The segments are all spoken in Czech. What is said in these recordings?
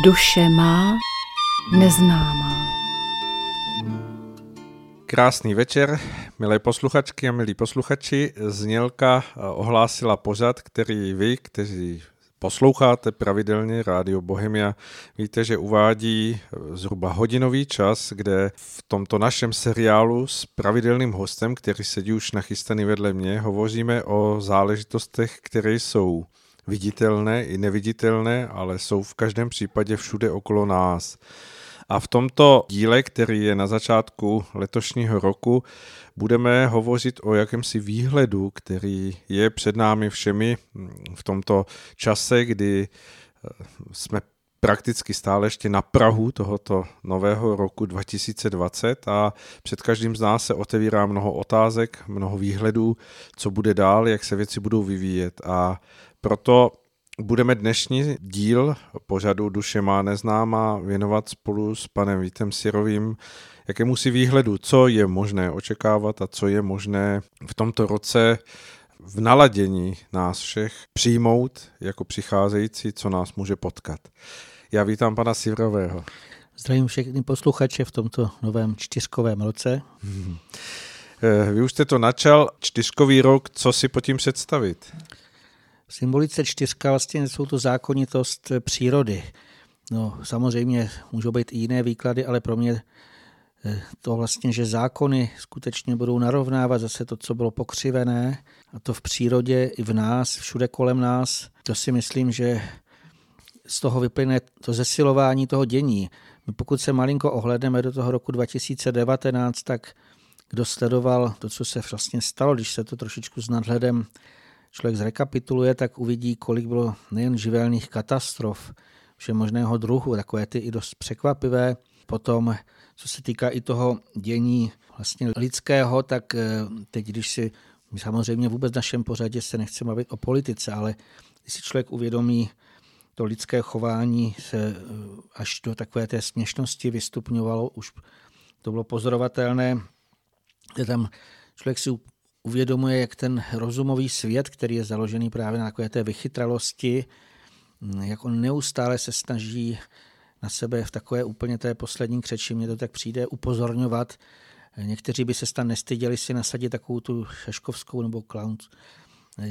Duše má neznámá. Krásný večer, milé posluchačky a milí posluchači. Znělka ohlásila pořad, který vy, kteří posloucháte pravidelně Rádio Bohemia, víte, že uvádí zhruba hodinový čas, kde v tomto našem seriálu s pravidelným hostem, který sedí už nachystaný vedle mě, hovoříme o záležitostech, které jsou viditelné i neviditelné, ale jsou v každém případě všude okolo nás. A v tomto díle, který je na začátku letošního roku, budeme hovořit o jakémsi výhledu, který je před námi všemi v tomto čase, kdy eh, jsme prakticky stále ještě na Prahu tohoto nového roku 2020 a před každým z nás se otevírá mnoho otázek, mnoho výhledů, co bude dál, jak se věci budou vyvíjet a proto budeme dnešní díl pořadu Duše má neznáma věnovat spolu s panem Vítem Sirovým jakému si výhledu, co je možné očekávat a co je možné v tomto roce v naladění nás všech přijmout jako přicházející, co nás může potkat. Já vítám pana Sirového. Zdravím všechny posluchače v tomto novém čtyřkovém roce. Hmm. Vy už jste to načal, čtyřkový rok, co si po tím představit? Symbolice čtyřka vlastně jsou to zákonitost přírody. No, samozřejmě můžou být i jiné výklady, ale pro mě eh, to vlastně, že zákony skutečně budou narovnávat zase to, co bylo pokřivené, a to v přírodě i v nás, všude kolem nás, to si myslím, že z toho vyplyne to zesilování toho dění. My pokud se malinko ohledneme do toho roku 2019, tak kdo sledoval to, co se vlastně stalo, když se to trošičku s nadhledem člověk zrekapituluje, tak uvidí, kolik bylo nejen živelných katastrof všemožného druhu, takové ty i dost překvapivé. Potom, co se týká i toho dění vlastně lidského, tak eh, teď, když si my samozřejmě vůbec v našem pořadě se nechceme bavit o politice, ale když si člověk uvědomí to lidské chování se eh, až do takové té směšnosti vystupňovalo, už to bylo pozorovatelné, že tam člověk si uvědomuje, jak ten rozumový svět, který je založený právě na takové té vychytralosti, jak on neustále se snaží na sebe v takové úplně té poslední křeči, mně to tak přijde, upozorňovat. Někteří by se stan nestyděli si nasadit takovou tu šeškovskou nebo clown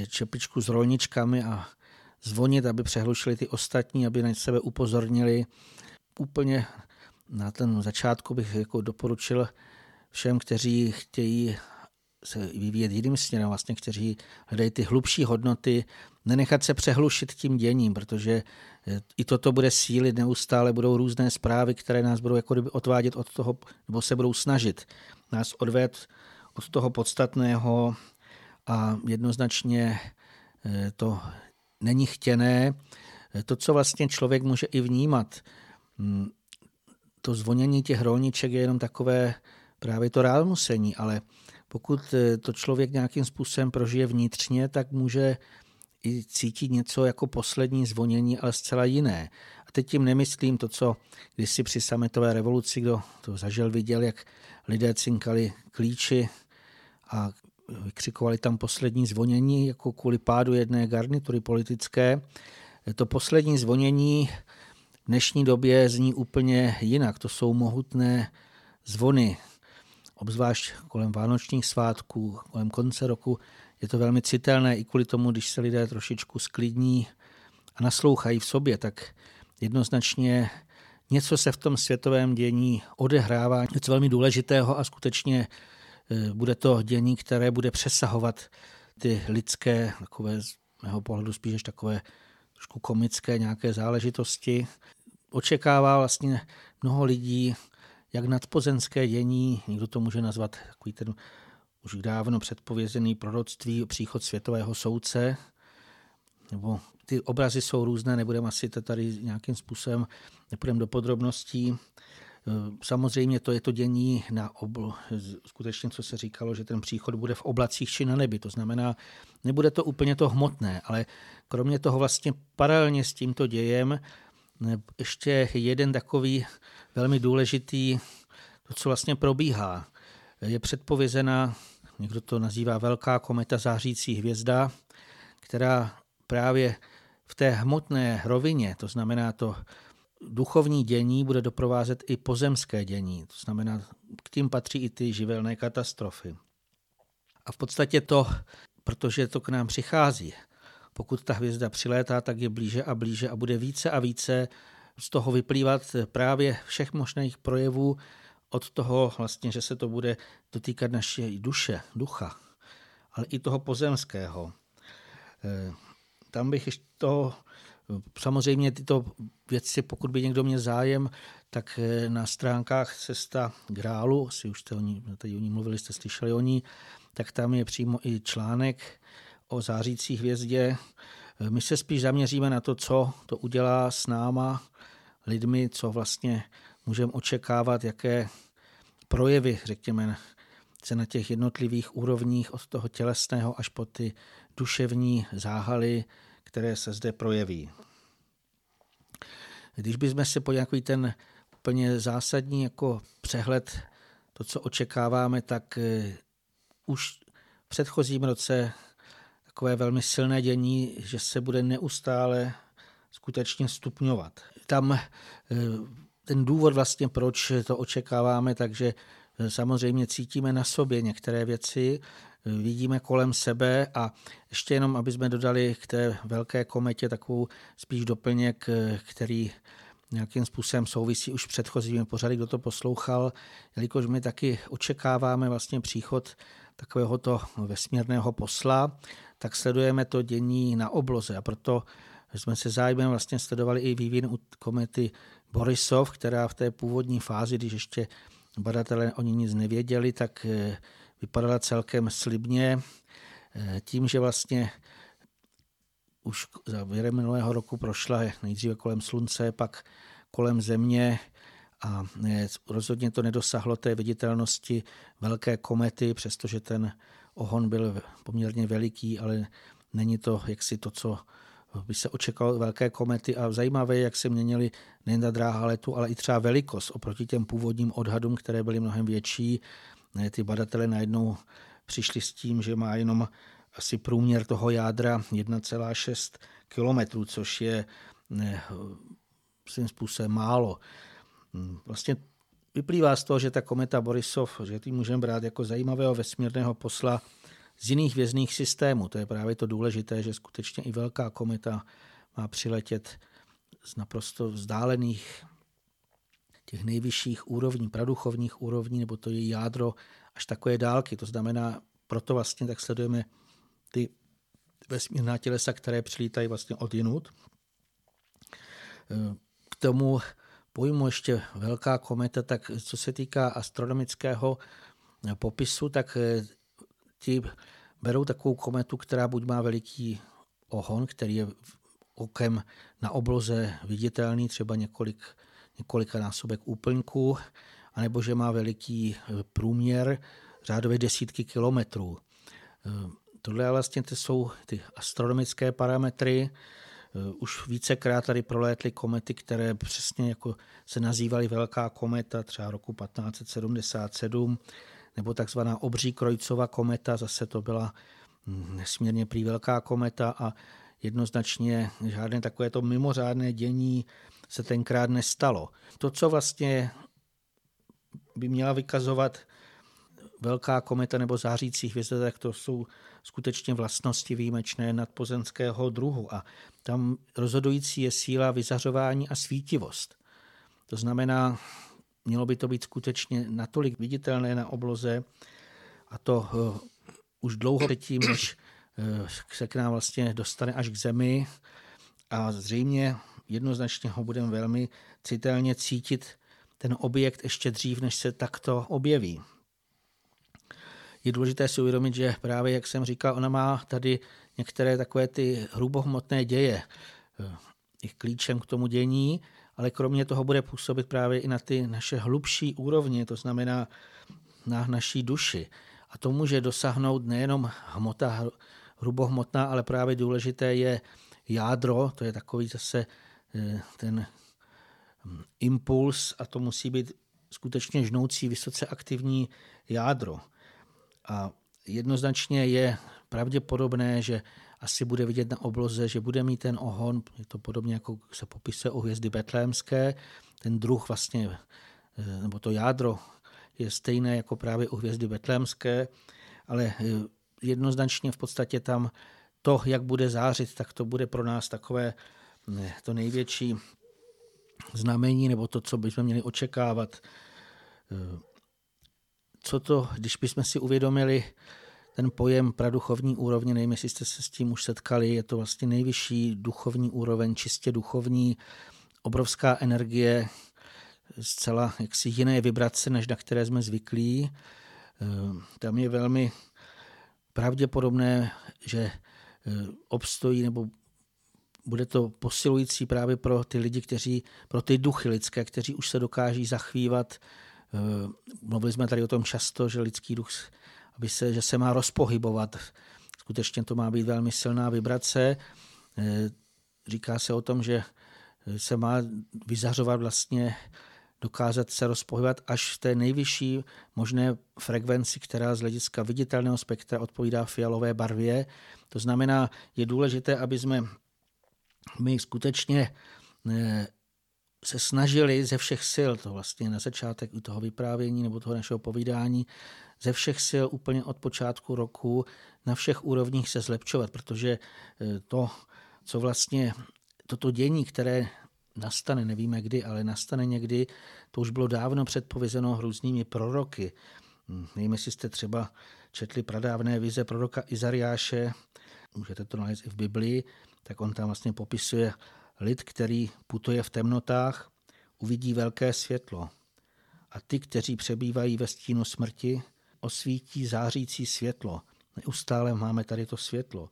čepičku s rolničkami a zvonit, aby přehlušili ty ostatní, aby na sebe upozornili. Úplně na ten začátku bych jako doporučil všem, kteří chtějí se vyvíjet jiným směrem, vlastně, kteří hledají ty hlubší hodnoty, nenechat se přehlušit tím děním, protože eh, i toto bude sílit neustále, budou různé zprávy, které nás budou jako odvádět od toho, nebo se budou snažit nás odvést od toho podstatného a jednoznačně eh, to není chtěné. Eh, to, co vlastně člověk může i vnímat, hm, to zvonění těch rolniček je jenom takové právě to rámusení, ale pokud eh, to člověk nějakým způsobem prožije vnitřně, tak může i cítit něco jako poslední zvonění, ale zcela jiné. A teď tím nemyslím to, co kdysi při sametové revoluci, kdo to zažil, viděl, jak lidé cinkali klíči a vykřikovali tam poslední zvonění, jako kvůli pádu jedné garnitury politické. To poslední zvonění v dnešní době zní úplně jinak. To jsou mohutné zvony, obzvlášť kolem vánočních svátků, kolem konce roku, je to velmi citelné i kvůli tomu, když se lidé trošičku sklidní a naslouchají v sobě, tak jednoznačně něco se v tom světovém dění odehrává, něco velmi důležitého a skutečně e, bude to dění, které bude přesahovat ty lidské, takové z mého pohledu spíš takové trošku komické nějaké záležitosti. Očekává vlastně mnoho lidí jak nadpozemské dění, někdo to může nazvat takový ten už dávno předpovězený proroctví příchod světového soudce, nebo ty obrazy jsou různé, nebudeme asi to tady nějakým způsobem, nepůjdeme do podrobností. Samozřejmě to je to dění na obl, skutečně, co se říkalo, že ten příchod bude v oblacích či na nebi. To znamená, nebude to úplně to hmotné, ale kromě toho vlastně paralelně s tímto dějem ještě jeden takový velmi důležitý, to, co vlastně probíhá. Je předpovězena, někdo to nazývá velká kometa zářící hvězda, která právě v té hmotné rovině, to znamená to duchovní dění bude doprovázet i pozemské dění. To znamená, k tím patří i ty živelné katastrofy. A v podstatě to, protože to k nám přichází, pokud ta hvězda přilétá, tak je blíže a blíže a bude více a více z toho vyplývat právě všech možných projevů od toho vlastně, že se to bude dotýkat naší duše, ducha, ale i toho pozemského. Eh, tam bych ještě toho, samozřejmě tyto věci, pokud by někdo měl zájem, tak eh, na stránkách Cesta Grálu, si už jste o ní, tady o ní mluvili, jste slyšeli o ní, tak tam je přímo i článek o zářící hvězdě. My se spíš zaměříme na to, co to udělá s náma, lidmi, co vlastně můžeme očekávat, jaké projevy, řekněme, se na těch jednotlivých úrovních od toho tělesného až po ty duševní záhaly, které se zde projeví. Když bychom se po nějaký ten úplně zásadní jako přehled, to, co očekáváme, tak eh, už v předchozím roce takové velmi silné dění, že se bude neustále skutečně stupňovat. Tam eh, ten důvod vlastně, proč to očekáváme, takže eh, samozřejmě cítíme na sobě některé věci, eh, vidíme kolem sebe a ještě jenom, aby jsme dodali k té velké kometě takovou spíš doplněk, který nějakým způsobem souvisí už předchozími pořady, kdo to poslouchal, jelikož my taky očekáváme vlastně příchod takovéhoto vesmírného posla, tak sledujeme to dění na obloze. A proto jsme se zájmem vlastně sledovali i vývin u komety Borisov, která v té původní fázi, když ještě badatelé o ní nic nevěděli, tak eh, vypadala celkem slibně eh, tím, že vlastně už závěrem minulého roku prošla nejdříve kolem slunce, pak kolem země a eh, rozhodně to nedosahlo té viditelnosti velké komety, přestože ten ohon byl poměrně veliký, ale není to jaksi to, co by se očekalo velké komety a zajímavé, jak se měnily nejen ta dráha letu, ale i třeba velikost oproti těm původním odhadům, které byly mnohem větší. Ty badatele najednou přišli s tím, že má jenom asi průměr toho jádra 1,6 km, což je svým způsobem málo. Vlastně vyplývá z toho, že ta kometa Borisov, že ty můžeme brát jako zajímavého vesmírného posla, z jiných vězných systémů. To je právě to důležité, že skutečně i velká kometa má přiletět z naprosto vzdálených těch nejvyšších úrovní, praduchovních úrovní, nebo to je jádro až takové dálky. To znamená, proto vlastně tak sledujeme ty vesmírná tělesa, které přilítají vlastně od jinut. K tomu pojmu ještě velká kometa, tak co se týká astronomického popisu, tak ti berou takovou kometu, která buď má veliký ohon, který je okem na obloze viditelný, třeba několik, několika násobek úplňků, anebo že má veliký e, průměr, řádově desítky kilometrů. E, tohle vlastně to jsou ty astronomické parametry. E, už vícekrát tady prolétly komety, které přesně jako se nazývaly Velká kometa, třeba roku 1577, nebo takzvaná obří Krojcova kometa, zase to byla nesmírně prý velká kometa a jednoznačně žádné takovéto mimořádné dění se tenkrát nestalo. To, co vlastně by měla vykazovat velká kometa nebo zářící hvězda, tak to jsou skutečně vlastnosti výjimečné nadpozemského druhu. A tam rozhodující je síla vyzařování a svítivost. To znamená, Mělo by to být skutečně natolik viditelné na obloze a to uh, už dlouho předtím, než uh, se k nám vlastně dostane až k zemi a zřejmě jednoznačně ho budeme velmi citelně cítit ten objekt ještě dřív, než se takto objeví. Je důležité si uvědomit, že právě, jak jsem říkal, ona má tady některé takové ty hrubohmotné děje. Eh, I klíčem k tomu dění ale kromě toho bude působit právě i na ty naše hlubší úrovně, to znamená na naší duši. A to může dosáhnout nejenom hmota hrubohmotná, ale právě důležité je jádro, to je takový zase eh, ten hm, impuls a to musí být skutečně žnoucí, vysoce aktivní jádro. A jednoznačně je pravděpodobné, že asi bude vidět na obloze, že bude mít ten ohon, je to podobně jako se popisuje u hvězdy betlémské, ten druh vlastně, eh, nebo to jádro je stejné jako právě u hvězdy betlémské, ale eh, jednoznačně v podstatě tam to, jak bude zářit, tak to bude pro nás takové to největší znamení, nebo to, co bychom měli očekávat. Co to, když bychom si uvědomili ten pojem praduchovní úrovně, nevím, jestli jste se s tím už setkali, je to vlastně nejvyšší duchovní úroveň, čistě duchovní, obrovská energie, zcela jaksi jiné vibrace, než na které jsme zvyklí. Eh, tam je velmi pravděpodobné, že eh, obstojí nebo bude to posilující právě pro ty lidi, kteří, pro ty duchy lidské, kteří už se dokáží zachvívat. Eh, mluvili jsme tady o tom často, že lidský duch, aby se, že se má rozpohybovat. Skutečně to má být velmi silná vibrace. Říká se o tom, že se má vyzařovat vlastně dokázat se rozpohybovat až v té nejvyšší možné frekvenci, která z hlediska viditelného spektra odpovídá fialové barvě. To znamená, je důležité, aby jsme my skutečně eh, se snažili ze všech sil, to vlastně na začátek toho vyprávění nebo toho našeho povídání, ze všech sil úplně od počátku roku na všech úrovních se zlepšovat, protože eh, to, co vlastně toto dění, které nastane, nevíme kdy, ale nastane někdy, to už bylo dávno předpovězeno různými proroky. Hm, nevím, jestli jste třeba četli pradávné vize proroka Izariáše, můžete to nalézt i v Biblii, tak on tam vlastně popisuje lid, který putuje v temnotách, uvidí velké světlo. A ty, kteří přebývají ve stínu smrti, osvítí zářící světlo. Neustále máme tady to světlo.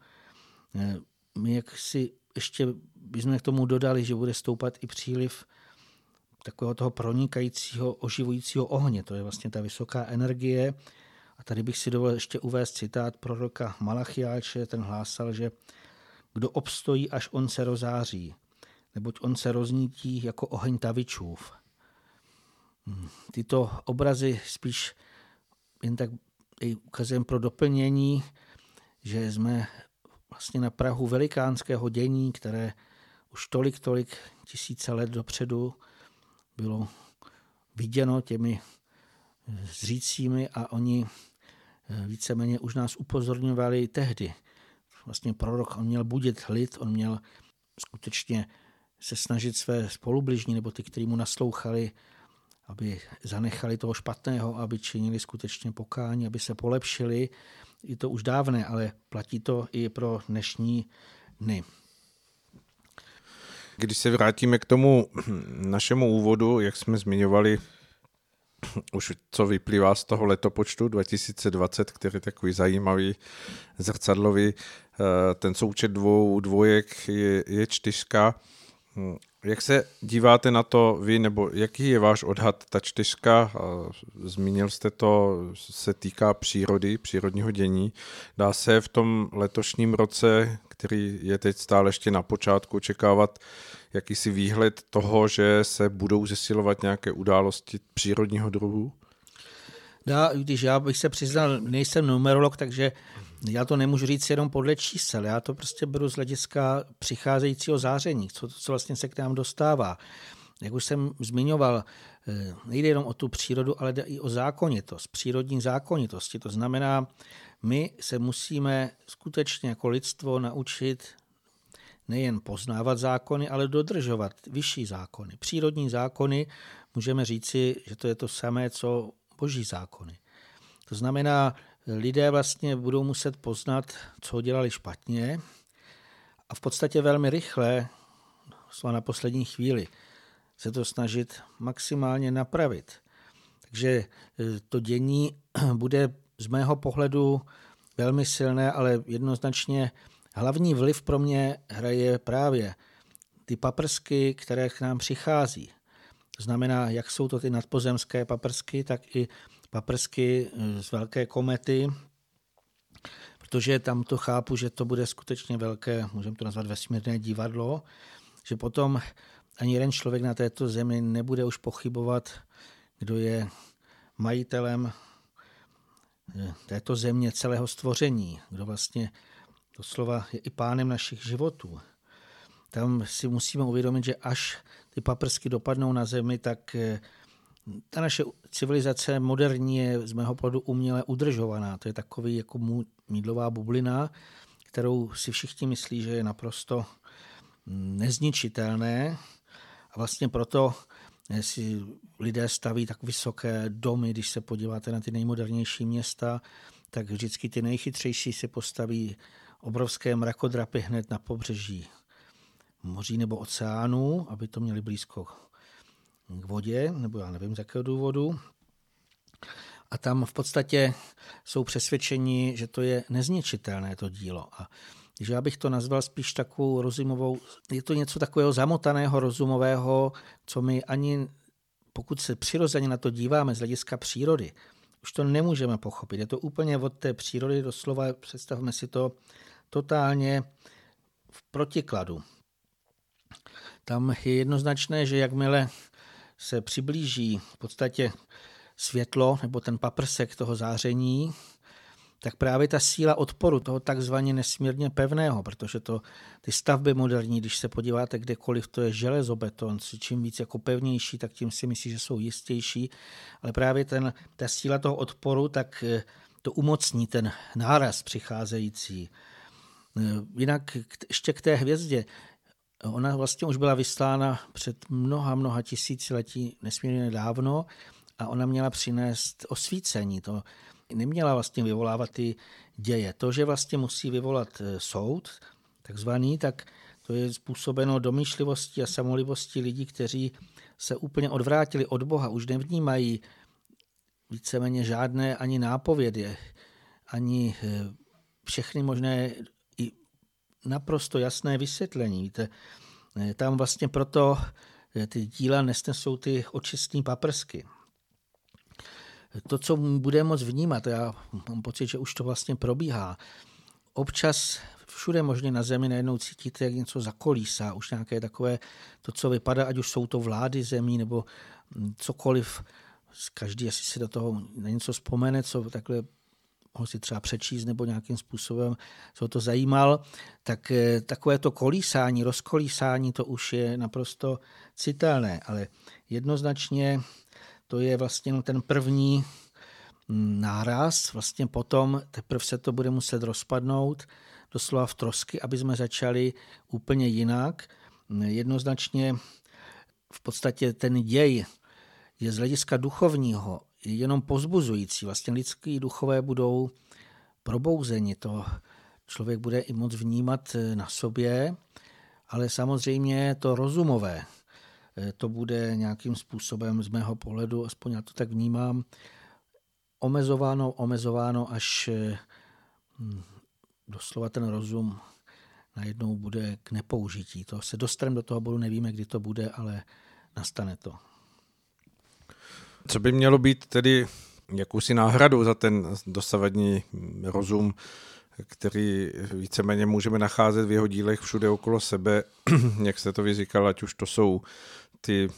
Eh, my jak si ještě bychom k tomu dodali, že bude stoupat i příliv takového toho pronikajícího, oživujícího ohně. To je vlastně ta vysoká energie. A tady bych si dovolil ještě uvést citát proroka Malachiáče, ten hlásal, že kdo obstojí, až on se rozáří, neboť on se roznítí jako oheň tavičův. Hmm, tyto obrazy spíš jen tak ukazujeme pro doplnění, že jsme vlastně na Prahu velikánského dění, které už tolik, tolik tisíce let dopředu bylo viděno těmi zřícími a oni eh, víceméně už nás upozorňovali tehdy. Vlastně prorok, on měl budit lid, on měl skutečně se snažit své spolubližní nebo ty, kteří mu naslouchali, aby zanechali toho špatného, aby činili skutečně pokání, aby se polepšili. Je to už dávné, ale platí to i pro dnešní dny. Když se vrátíme k tomu našemu úvodu, jak jsme zmiňovali, už co vyplývá z toho letopočtu 2020, který je takový zajímavý, zrcadlový, eh, ten součet dvou dvojek je, je čtyřka. Jak se díváte na to vy, nebo jaký je váš odhad? Ta čtyřka, zmínil jste to, se týká přírody, přírodního dění. Dá se v tom letošním roce, který je teď stále ještě na počátku, očekávat jakýsi výhled toho, že se budou zesilovat nějaké události přírodního druhu? Dá, když já bych se přiznal, nejsem numerolog, takže já to nemůžu říct jenom podle čísel, já to prostě beru z hlediska přicházejícího záření, co, co vlastně se k nám dostává. Jak už jsem zmiňoval, eh, nejde jenom o tu přírodu, ale jde i o zákonitost, přírodní zákonitosti. To znamená, my se musíme skutečně jako lidstvo naučit nejen poznávat zákony, ale dodržovat vyšší zákony. Přírodní zákony můžeme říci, že to je to samé, co boží zákony. To znamená, lidé vlastně budou muset poznat, co dělali špatně a v podstatě velmi rychle, na poslední chvíli, se to snažit maximálně napravit. Takže e, to dění bude z mého pohledu velmi silné, ale jednoznačně hlavní vliv pro mě hraje právě ty paprsky, které k nám přichází. Znamená, jak jsou to ty nadpozemské paprsky, tak i paprsky eh, z velké komety, protože tam to chápu, že to bude skutečně velké, můžeme to nazvat vesmírné divadlo, že potom ani jeden člověk na této zemi nebude už pochybovat, kdo je majitelem eh, této země, celého stvoření, kdo vlastně doslova je i pánem našich životů. Tam si musíme uvědomit, že až ty paprsky dopadnou na zemi, tak eh, ta naše civilizace moderní je z mého pohledu uměle udržovaná. To je takový jako mídlová bublina, kterou si všichni myslí, že je naprosto nezničitelné. A vlastně proto eh, si lidé staví tak vysoké domy, když se podíváte na ty nejmodernější města, tak vždycky ty nejchytřejší si postaví obrovské mrakodrapy hned na pobřeží moří nebo oceánu, aby to měli blízko k vodě, nebo já nevím z jakého důvodu. A tam v podstatě jsou přesvědčeni, že to je nezničitelné to dílo. A že já bych to nazval spíš takovou rozumovou, je to něco takového zamotaného rozumového, co my ani, pokud se přirozeně na to díváme z hlediska přírody, už to nemůžeme pochopit. Je to úplně od té přírody doslova, představme si to, totálně v protikladu. Tam je jednoznačné, že jakmile se přiblíží v podstatě světlo nebo ten paprsek toho záření, tak právě ta síla odporu toho takzvaně nesmírně pevného, protože to, ty stavby moderní, když se podíváte kdekoliv, to je železobeton, čím víc jako pevnější, tak tím si myslí, že jsou jistější, ale právě ten, ta síla toho odporu, tak eh, to umocní ten náraz přicházející. Eh, jinak ještě k té hvězdě. Ona vlastně už byla vyslána před mnoha, mnoha tisíciletí nesmírně dávno a ona měla přinést osvícení. To neměla vlastně vyvolávat ty děje. To, že vlastně musí vyvolat eh, soud, takzvaný, tak to je způsobeno domýšlivostí a samolibostí lidí, kteří se úplně odvrátili od Boha, už nevnímají víceméně žádné ani nápovědy, ani eh, všechny možné naprosto jasné vysvětlení. Víte, eh, tam vlastně proto ty díla nesnesou ty očistní paprsky to, co bude moc vnímat, já mám pocit, že už to vlastně probíhá. Občas všude možně na zemi najednou cítíte, jak něco zakolísá, už nějaké takové, to, co vypadá, ať už jsou to vlády zemí nebo cokoliv, každý, jestli si do toho na něco vzpomene, co takhle ho si třeba přečíst nebo nějakým způsobem se o to zajímal, tak eh, takové to kolísání, rozkolísání, to už je naprosto citelné, ale jednoznačně to je vlastně ten první náraz, vlastně potom teprve se to bude muset rozpadnout doslova v trosky, aby jsme začali úplně jinak. Jednoznačně v podstatě ten děj je z hlediska duchovního jenom pozbuzující. Vlastně lidský duchové budou probouzeni. To člověk bude i moc vnímat na sobě, ale samozřejmě to rozumové, Eh, to bude nějakým způsobem z mého pohledu, aspoň já to tak vnímám, omezováno, omezováno, až eh, hm, doslova ten rozum najednou bude k nepoužití. To se dostaneme do toho bodu, nevíme, kdy to bude, ale nastane to. Co by mělo být tedy jakousi náhradou za ten dosavadní rozum, který víceméně můžeme nacházet v jeho dílech všude okolo sebe, jak jste to vyříkal, ať už to jsou ty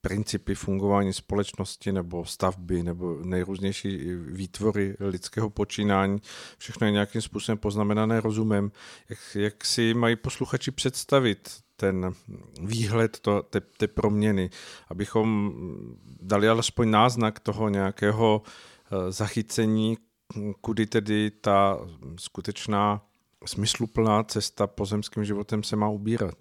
principy fungování společnosti nebo stavby nebo nejrůznější výtvory lidského počínání, všechno je nějakým způsobem poznamenané rozumem. Jak, jak si mají posluchači představit ten výhled to, té, té proměny, abychom dali alespoň náznak toho nějakého eh, zachycení, kudy tedy ta skutečná smysluplná cesta pozemským životem se má ubírat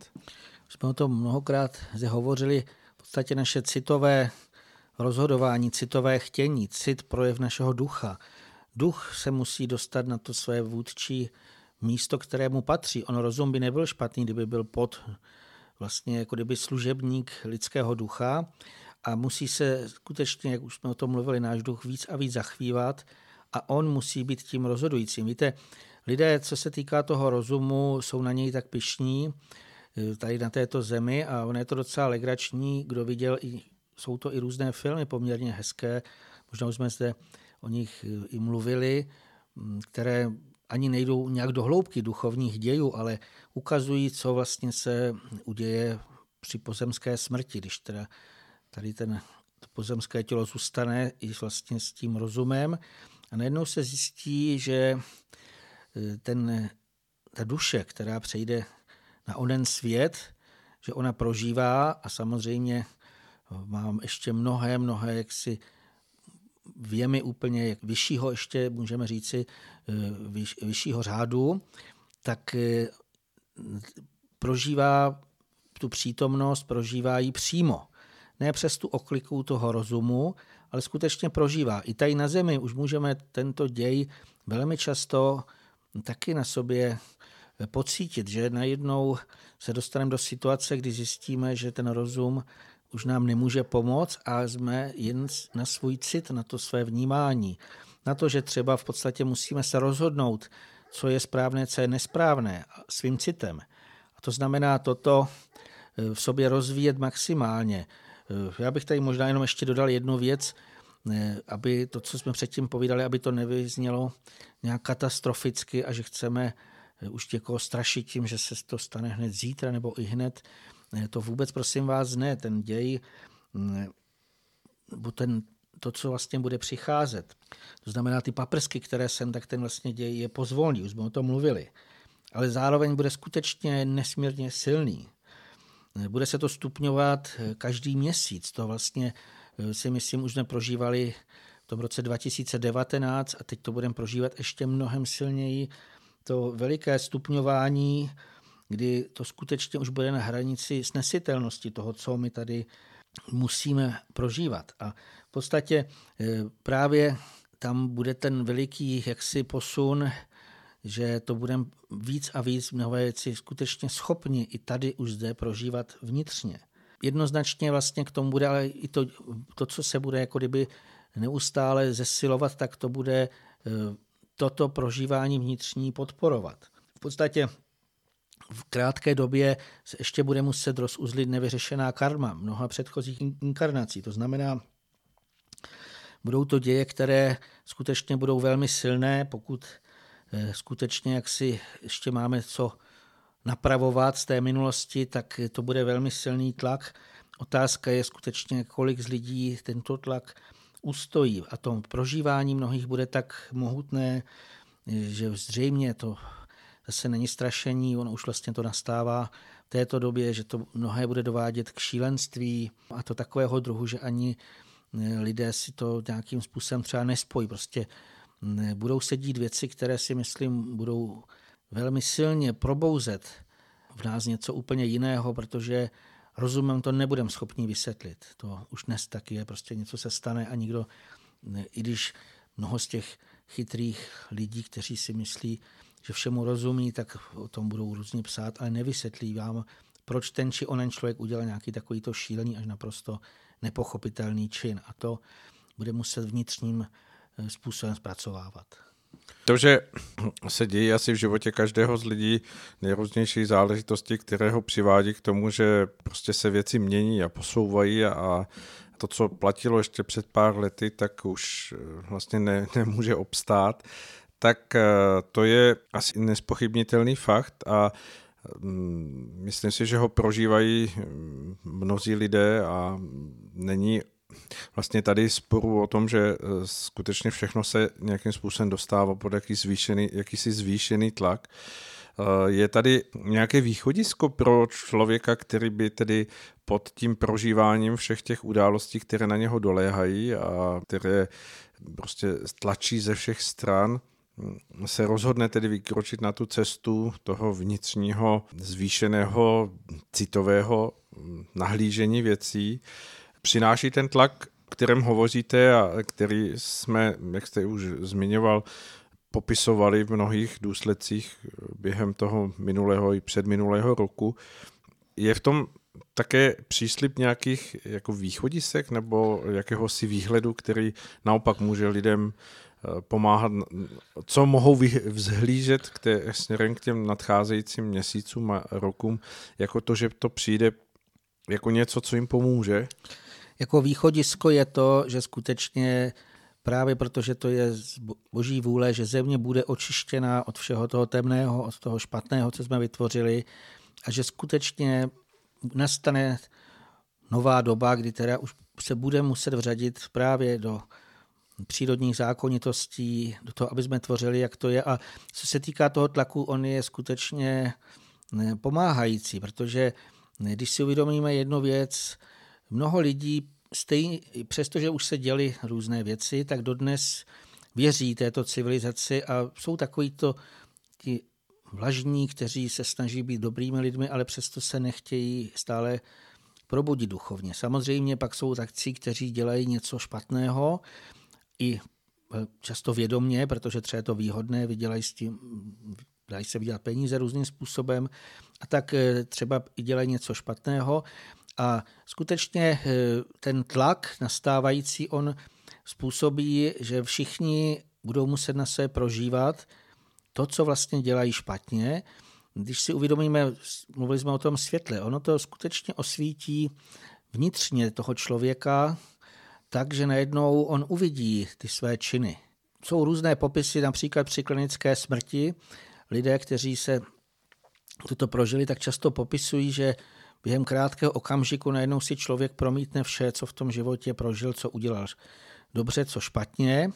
jsme o tom mnohokrát zde hovořili, v podstatě naše citové rozhodování, citové chtění, cit projev našeho ducha. Duch se musí dostat na to své vůdčí místo, kterému patří. On rozum by nebyl špatný, kdyby byl pod vlastně jako kdyby služebník lidského ducha a musí se skutečně, jak už jsme o tom mluvili, náš duch víc a víc zachvívat a on musí být tím rozhodujícím. Víte, lidé, co se týká toho rozumu, jsou na něj tak pišní, Eh, tady na této zemi a ono je to docela legrační, kdo viděl, i, jsou to i různé filmy poměrně hezké, možná už jsme zde o nich eh, i mluvili, mm, které ani nejdou nějak do hloubky duchovních dějů, ale ukazují, co vlastně se uděje při pozemské smrti, když teda tady ten to pozemské tělo zůstane i vlastně s tím rozumem. A najednou se zjistí, že eh, ten ta duše, která přejde na onen svět, že ona prožívá a samozřejmě mám ještě mnohé, mnohé jaksi věmy úplně vyššího ještě, můžeme říci, eh, vyššího řádu, tak eh, prožívá tu přítomnost, prožívá ji přímo. Ne přes tu okliku toho rozumu, ale skutečně prožívá. I tady na zemi už můžeme tento děj velmi často taky na sobě pocítit, že najednou se dostaneme do situace, kdy zjistíme, že ten rozum už nám nemůže pomoct a jsme jen na svůj cit, na to své vnímání. Na to, že třeba v podstatě musíme se rozhodnout, co je správné, co je nesprávné, svým citem. A to znamená toto eh, v sobě rozvíjet maximálně. Eh, já bych tady možná jenom ještě dodal jednu věc, eh, aby to, co jsme předtím povídali, aby to nevyznělo nějak katastroficky a že chceme už někoho strašit tím, že se to stane hned zítra nebo i hned. To vůbec prosím vás ne. Ten děj, mm, ten, to, co vlastně bude přicházet. To znamená ty paprsky, které jsem, tak ten vlastně děj je pozvolný, už jsme o tom mluvili. Ale zároveň bude skutečně nesmírně silný. Bude se to stupňovat každý měsíc. To vlastně eh, si myslím, už jsme prožívali v tom roce 2019 a teď to budeme prožívat ještě mnohem silněji. To veliké stupňování, kdy to skutečně už bude na hranici snesitelnosti toho, co my tady musíme prožívat. A v podstatě eh, právě tam bude ten veliký jaksi posun, že to budeme víc a víc mnohé věci skutečně schopni i tady už zde prožívat vnitřně. Jednoznačně vlastně k tomu bude ale i to, to co se bude jako kdyby neustále zesilovat, tak to bude eh, toto prožívání vnitřní podporovat. V podstatě v krátké době se ještě bude muset rozuzlit nevyřešená karma mnoha předchozích inkarnací. To znamená, budou to děje, které skutečně budou velmi silné, pokud eh, skutečně jak si ještě máme co napravovat z té minulosti, tak to bude velmi silný tlak. Otázka je skutečně, kolik z lidí tento tlak ustojí. A to prožívání mnohých bude tak mohutné, že zřejmě to zase není strašení, ono už vlastně to nastává v této době, že to mnohé bude dovádět k šílenství a to takového druhu, že ani eh, lidé si to nějakým způsobem třeba nespojí. Prostě mm, budou se dít věci, které si myslím budou velmi silně probouzet v nás něco úplně jiného, protože rozumem to nebudeme schopni vysvětlit. To už dnes taky je, prostě něco se stane a nikdo, i když mnoho z těch chytrých lidí, kteří si myslí, že všemu rozumí, tak o tom budou různě psát, ale nevysvětlí vám, proč ten či onen člověk udělal nějaký takovýto šílený až naprosto nepochopitelný čin. A to bude muset vnitřním eh, způsobem zpracovávat. To, že se dějí asi v životě každého z lidí nejrůznější záležitosti, které ho přivádí k tomu, že prostě se věci mění a posouvají a to, co platilo ještě před pár lety, tak už eh, vlastně ne, nemůže obstát tak eh, to je asi nespochybnitelný fakt a mm, myslím si, že ho prožívají mm, mnozí lidé a není vlastně tady sporu o tom, že eh, skutečně všechno se nějakým způsobem dostává pod jaký zvýšený, jakýsi zvýšený tlak. Eh, je tady nějaké východisko pro člověka, který by tedy pod tím prožíváním všech těch událostí, které na něho doléhají a které prostě tlačí ze všech stran, se rozhodne tedy vykročit na tu cestu toho vnitřního zvýšeného citového nahlížení věcí, přináší ten tlak, kterém hovoříte a který jsme, jak jste už zmiňoval, popisovali v mnohých důsledcích během toho minulého i předminulého roku. Je v tom také příslip nějakých jako východisek nebo jakéhosi výhledu, který naopak může lidem pomáhat, co mohou vzhlížet k té, směrem k těm nadcházejícím měsícům a rokům, jako to, že to přijde jako něco, co jim pomůže? Jako východisko je to, že skutečně právě protože to je boží vůle, že země bude očištěná od všeho toho temného, od toho špatného, co jsme vytvořili a že skutečně nastane nová doba, kdy teda už se bude muset vřadit právě do přírodních zákonitostí, do toho, aby jsme tvořili, jak to je. A co se týká toho tlaku, on je skutečně pomáhající, protože když si uvědomíme jednu věc, mnoho lidí, stejně, přestože už se děly různé věci, tak dodnes věří této civilizaci a jsou takový to ti vlažní, kteří se snaží být dobrými lidmi, ale přesto se nechtějí stále probudit duchovně. Samozřejmě pak jsou takci, kteří dělají něco špatného, i e, často vědomně, protože třeba je to výhodné, vydělají s tím, dají se vydělat peníze různým způsobem a tak e, třeba i dělají něco špatného a skutečně e, ten tlak nastávající, on způsobí, že všichni budou muset na sebe prožívat to, co vlastně dělají špatně. Když si uvědomíme, mluvili jsme o tom světle, ono to skutečně osvítí vnitřně toho člověka, takže najednou on uvidí ty své činy. Jsou různé popisy, například při klinické smrti. Lidé, kteří se toto prožili, tak často popisují, že během krátkého okamžiku najednou si člověk promítne vše, co v tom životě prožil, co udělal dobře, co špatně.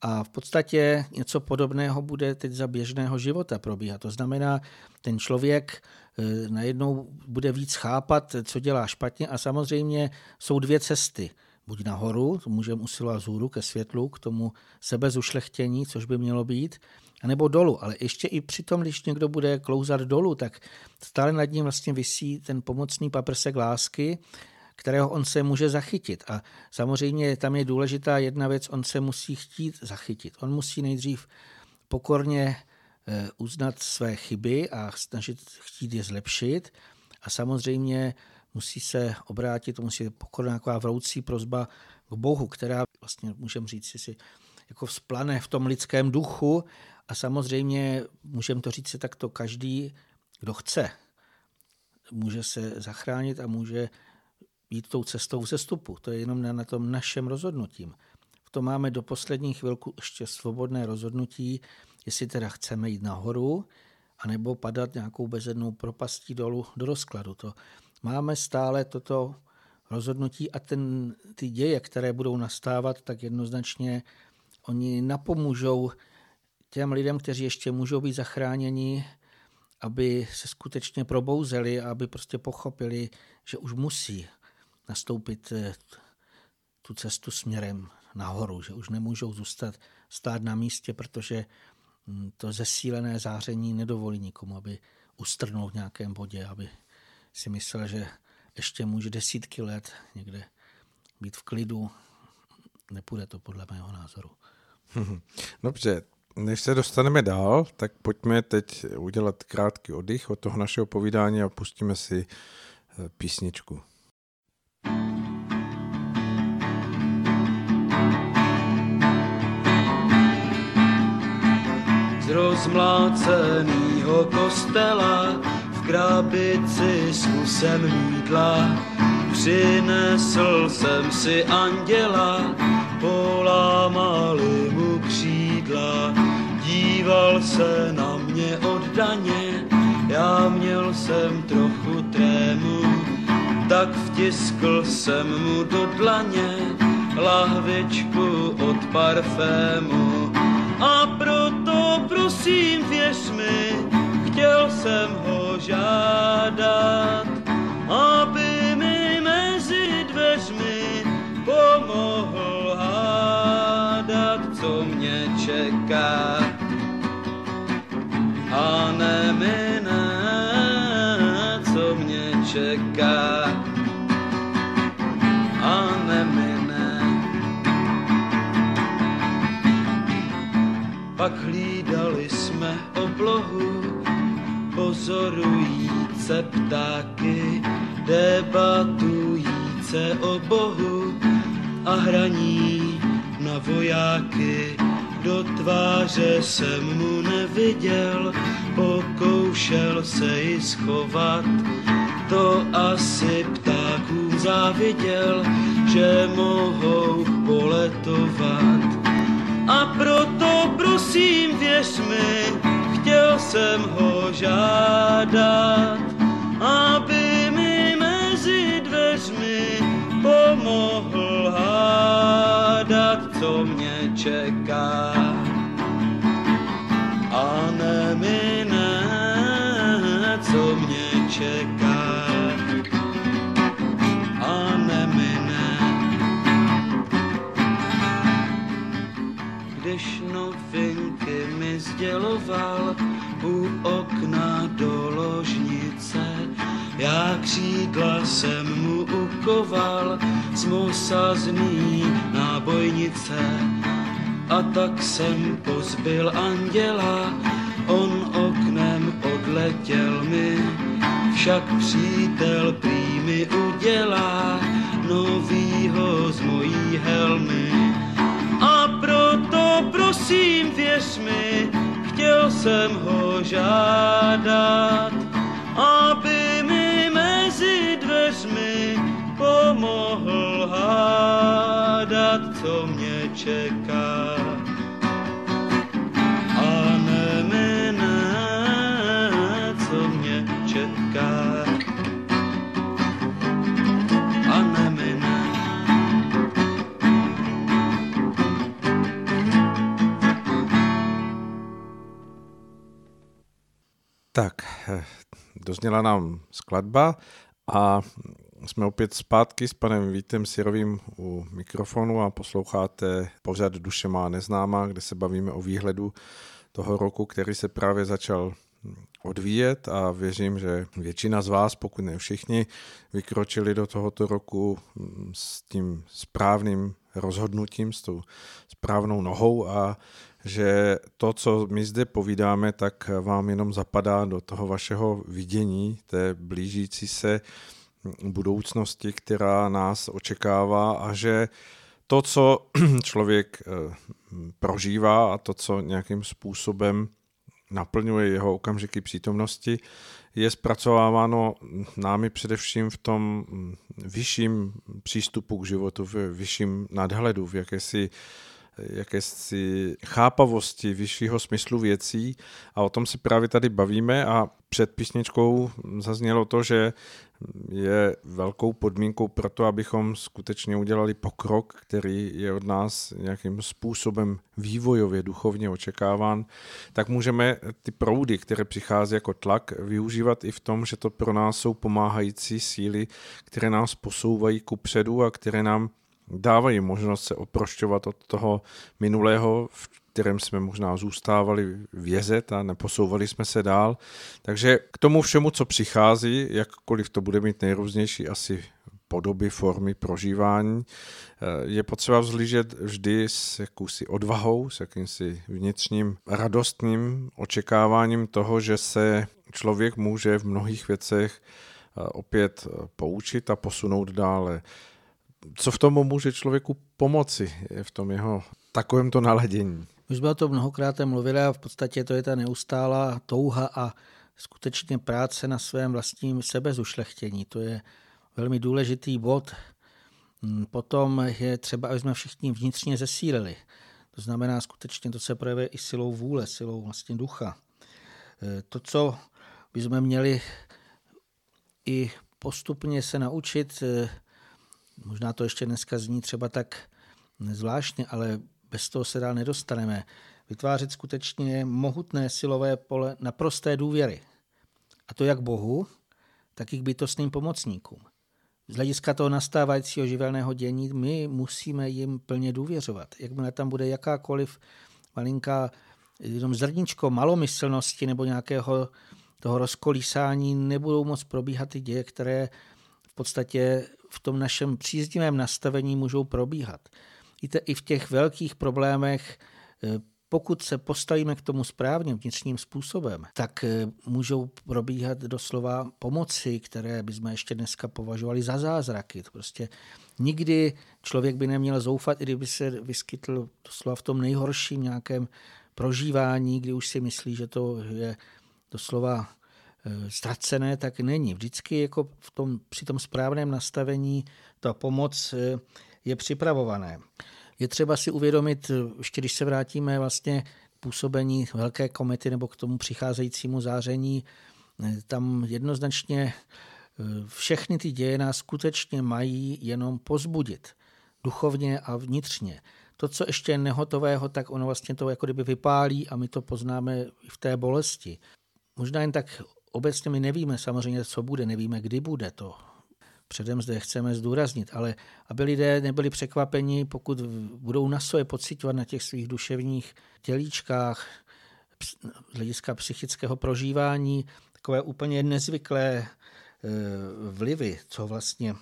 A v podstatě něco podobného bude teď za běžného života probíhat. To znamená, ten člověk e, najednou bude víc chápat, co dělá špatně a samozřejmě jsou dvě cesty. Buď nahoru, můžeme usilovat vzhůru ke světlu, k tomu sebezušlechtění, což by mělo být, anebo dolů. Ale ještě i přitom, když někdo bude klouzat dolů, tak stále nad ním vlastně visí ten pomocný paprsek lásky, kterého on se může zachytit. A samozřejmě tam je důležitá jedna věc, on se musí chtít zachytit. On musí nejdřív pokorně eh, uznat své chyby a snažit chtít je zlepšit. A samozřejmě musí se obrátit, to musí pokorná taková vroucí prozba k Bohu, která vlastně můžeme říct si jako vzplane v tom lidském duchu a samozřejmě můžeme to říct si takto každý, kdo chce, může se zachránit a může jít tou cestou zestupu. To je jenom na, na tom našem rozhodnutím. V tom máme do poslední chvilku ještě svobodné rozhodnutí, jestli teda chceme jít nahoru, anebo padat nějakou bezednou propastí dolů do rozkladu. To máme stále toto rozhodnutí a ten, ty děje, které budou nastávat, tak jednoznačně oni napomůžou těm lidem, kteří ještě můžou být zachráněni, aby se skutečně probouzeli a aby prostě pochopili, že už musí nastoupit eh, tu cestu směrem nahoru, že už nemůžou zůstat stát na místě, protože hm, to zesílené záření nedovolí nikomu, aby ustrnul v nějakém bodě, aby si myslel, že ještě může desítky let někde být v klidu. Nepůjde to podle mého názoru. Dobře, než se dostaneme dál, tak pojďme teď udělat krátký oddych od toho našeho povídání a pustíme si eh, písničku. Z rozmlácenýho kostela krabici s kusem mídla přinesl jsem si anděla, polámali mu křídla, díval se na mě oddaně, já měl jsem trochu trému, tak vtiskl jsem mu do dlaně lahvičku od parfému. A proto prosím věř mi, jsem ho žádat, aby mi mezi dveřmi pomohl hádat, co mě čeká. A ne co mě čeká. Pak hlídali jsme oblohu, pozorujíce ptáky, debatujíce o Bohu a hraní na vojáky. Do tváře jsem mu neviděl, pokoušel se ji schovat. To asi ptákům záviděl, že mohou poletovat a proto prosím věř mi, chtěl jsem ho žádat, aby mi mezi dveřmi pomohl hádat, co mě čeká. A nemine, co mě čeká. Mi sděloval u okna do ložnice, já křídla jsem mu ukoval z mosazný nábojnice. A tak jsem pozbyl anděla, on oknem odletěl mi, však přítel prý mi udělá novýho z mojí helmy. A proto prosím věř mi, jsem ho žádat, aby mi mezi dveřmi pomohl hádat, co mě čeká. Tak, eh, dozněla nám skladba a jsme opět zpátky s panem Vítem Sirovým u mikrofonu a posloucháte pořad Duše má neznámá, kde se bavíme o výhledu toho roku, který se právě začal odvíjet a věřím, že většina z vás, pokud ne všichni, vykročili do tohoto roku s tím správným rozhodnutím, s tou správnou nohou a že to, co my zde povídáme, tak vám jenom zapadá do toho vašeho vidění, té blížící se budoucnosti, která nás očekává a že to, co člověk eh, prožívá a to, co nějakým způsobem naplňuje jeho okamžiky přítomnosti, je zpracováváno námi především v tom vyšším přístupu k životu, v vyšším nadhledu, v jakési jakési chápavosti vyššího smyslu věcí a o tom si právě tady bavíme a před písničkou zaznělo to, že je velkou podmínkou pro to, abychom skutečně udělali pokrok, který je od nás nějakým způsobem vývojově, duchovně očekáván, tak můžeme ty proudy, které přichází jako tlak, využívat i v tom, že to pro nás jsou pomáhající síly, které nás posouvají ku předu a které nám dávají možnost se oprošťovat od toho minulého, v kterém jsme možná zůstávali vězet a neposouvali jsme se dál. Takže k tomu všemu, co přichází, jakkoliv to bude mít nejrůznější asi podoby, formy prožívání, eh, je potřeba vzlížet vždy s jakousi odvahou, s jakýmsi vnitřním radostným očekáváním toho, že se člověk může v mnohých věcech eh, opět eh, poučit a posunout dále co v tom může člověku pomoci v tom jeho takovémto naladění? Už jsme o tom mnohokrát mluvili a v podstatě to je ta neustálá touha a skutečně práce na svém vlastním sebezušlechtění. To je velmi důležitý bod. Hmm, potom je třeba, aby jsme všichni vnitřně zesílili. To znamená, skutečně to se projevuje i silou vůle, silou vlastně ducha. E, to, co bychom měli i postupně se naučit, e, Možná to ještě dneska zní třeba tak zvláštně, ale bez toho se dál nedostaneme. Vytvářet skutečně mohutné silové pole naprosté důvěry. A to jak Bohu, tak i k bytostným pomocníkům. Z hlediska toho nastávajícího živelného dění my musíme jim plně důvěřovat. Jakmile tam bude jakákoliv malinká jenom zrničko malomyslnosti nebo nějakého toho rozkolísání, nebudou moc probíhat ty děje, které v podstatě v tom našem příznivém nastavení můžou probíhat. Víte, i v těch velkých problémech, eh, pokud se postavíme k tomu správně vnitřním způsobem, tak eh, můžou probíhat doslova pomoci, které bychom ještě dneska považovali za zázraky. To prostě nikdy člověk by neměl zoufat, i kdyby se vyskytl doslova v tom nejhorším nějakém prožívání, kdy už si myslí, že to je doslova ztracené, tak není. Vždycky jako v tom, při tom správném nastavení ta pomoc eh, je připravované. Je třeba si uvědomit, eh, ještě když se vrátíme vlastně k působení velké komety nebo k tomu přicházejícímu záření, tam jednoznačně všechny ty děje nás skutečně mají jenom pozbudit duchovně a vnitřně. To, co ještě je nehotového, tak ono vlastně to jako kdyby vypálí a my to poznáme v té bolesti. Možná jen tak obecně my nevíme samozřejmě, co bude, nevíme, kdy bude to. Předem zde chceme zdůraznit, ale aby lidé nebyli překvapeni, pokud budou na sobě pocitovat na těch svých duševních tělíčkách z hlediska psychického prožívání takové úplně nezvyklé e, vlivy, co vlastně e,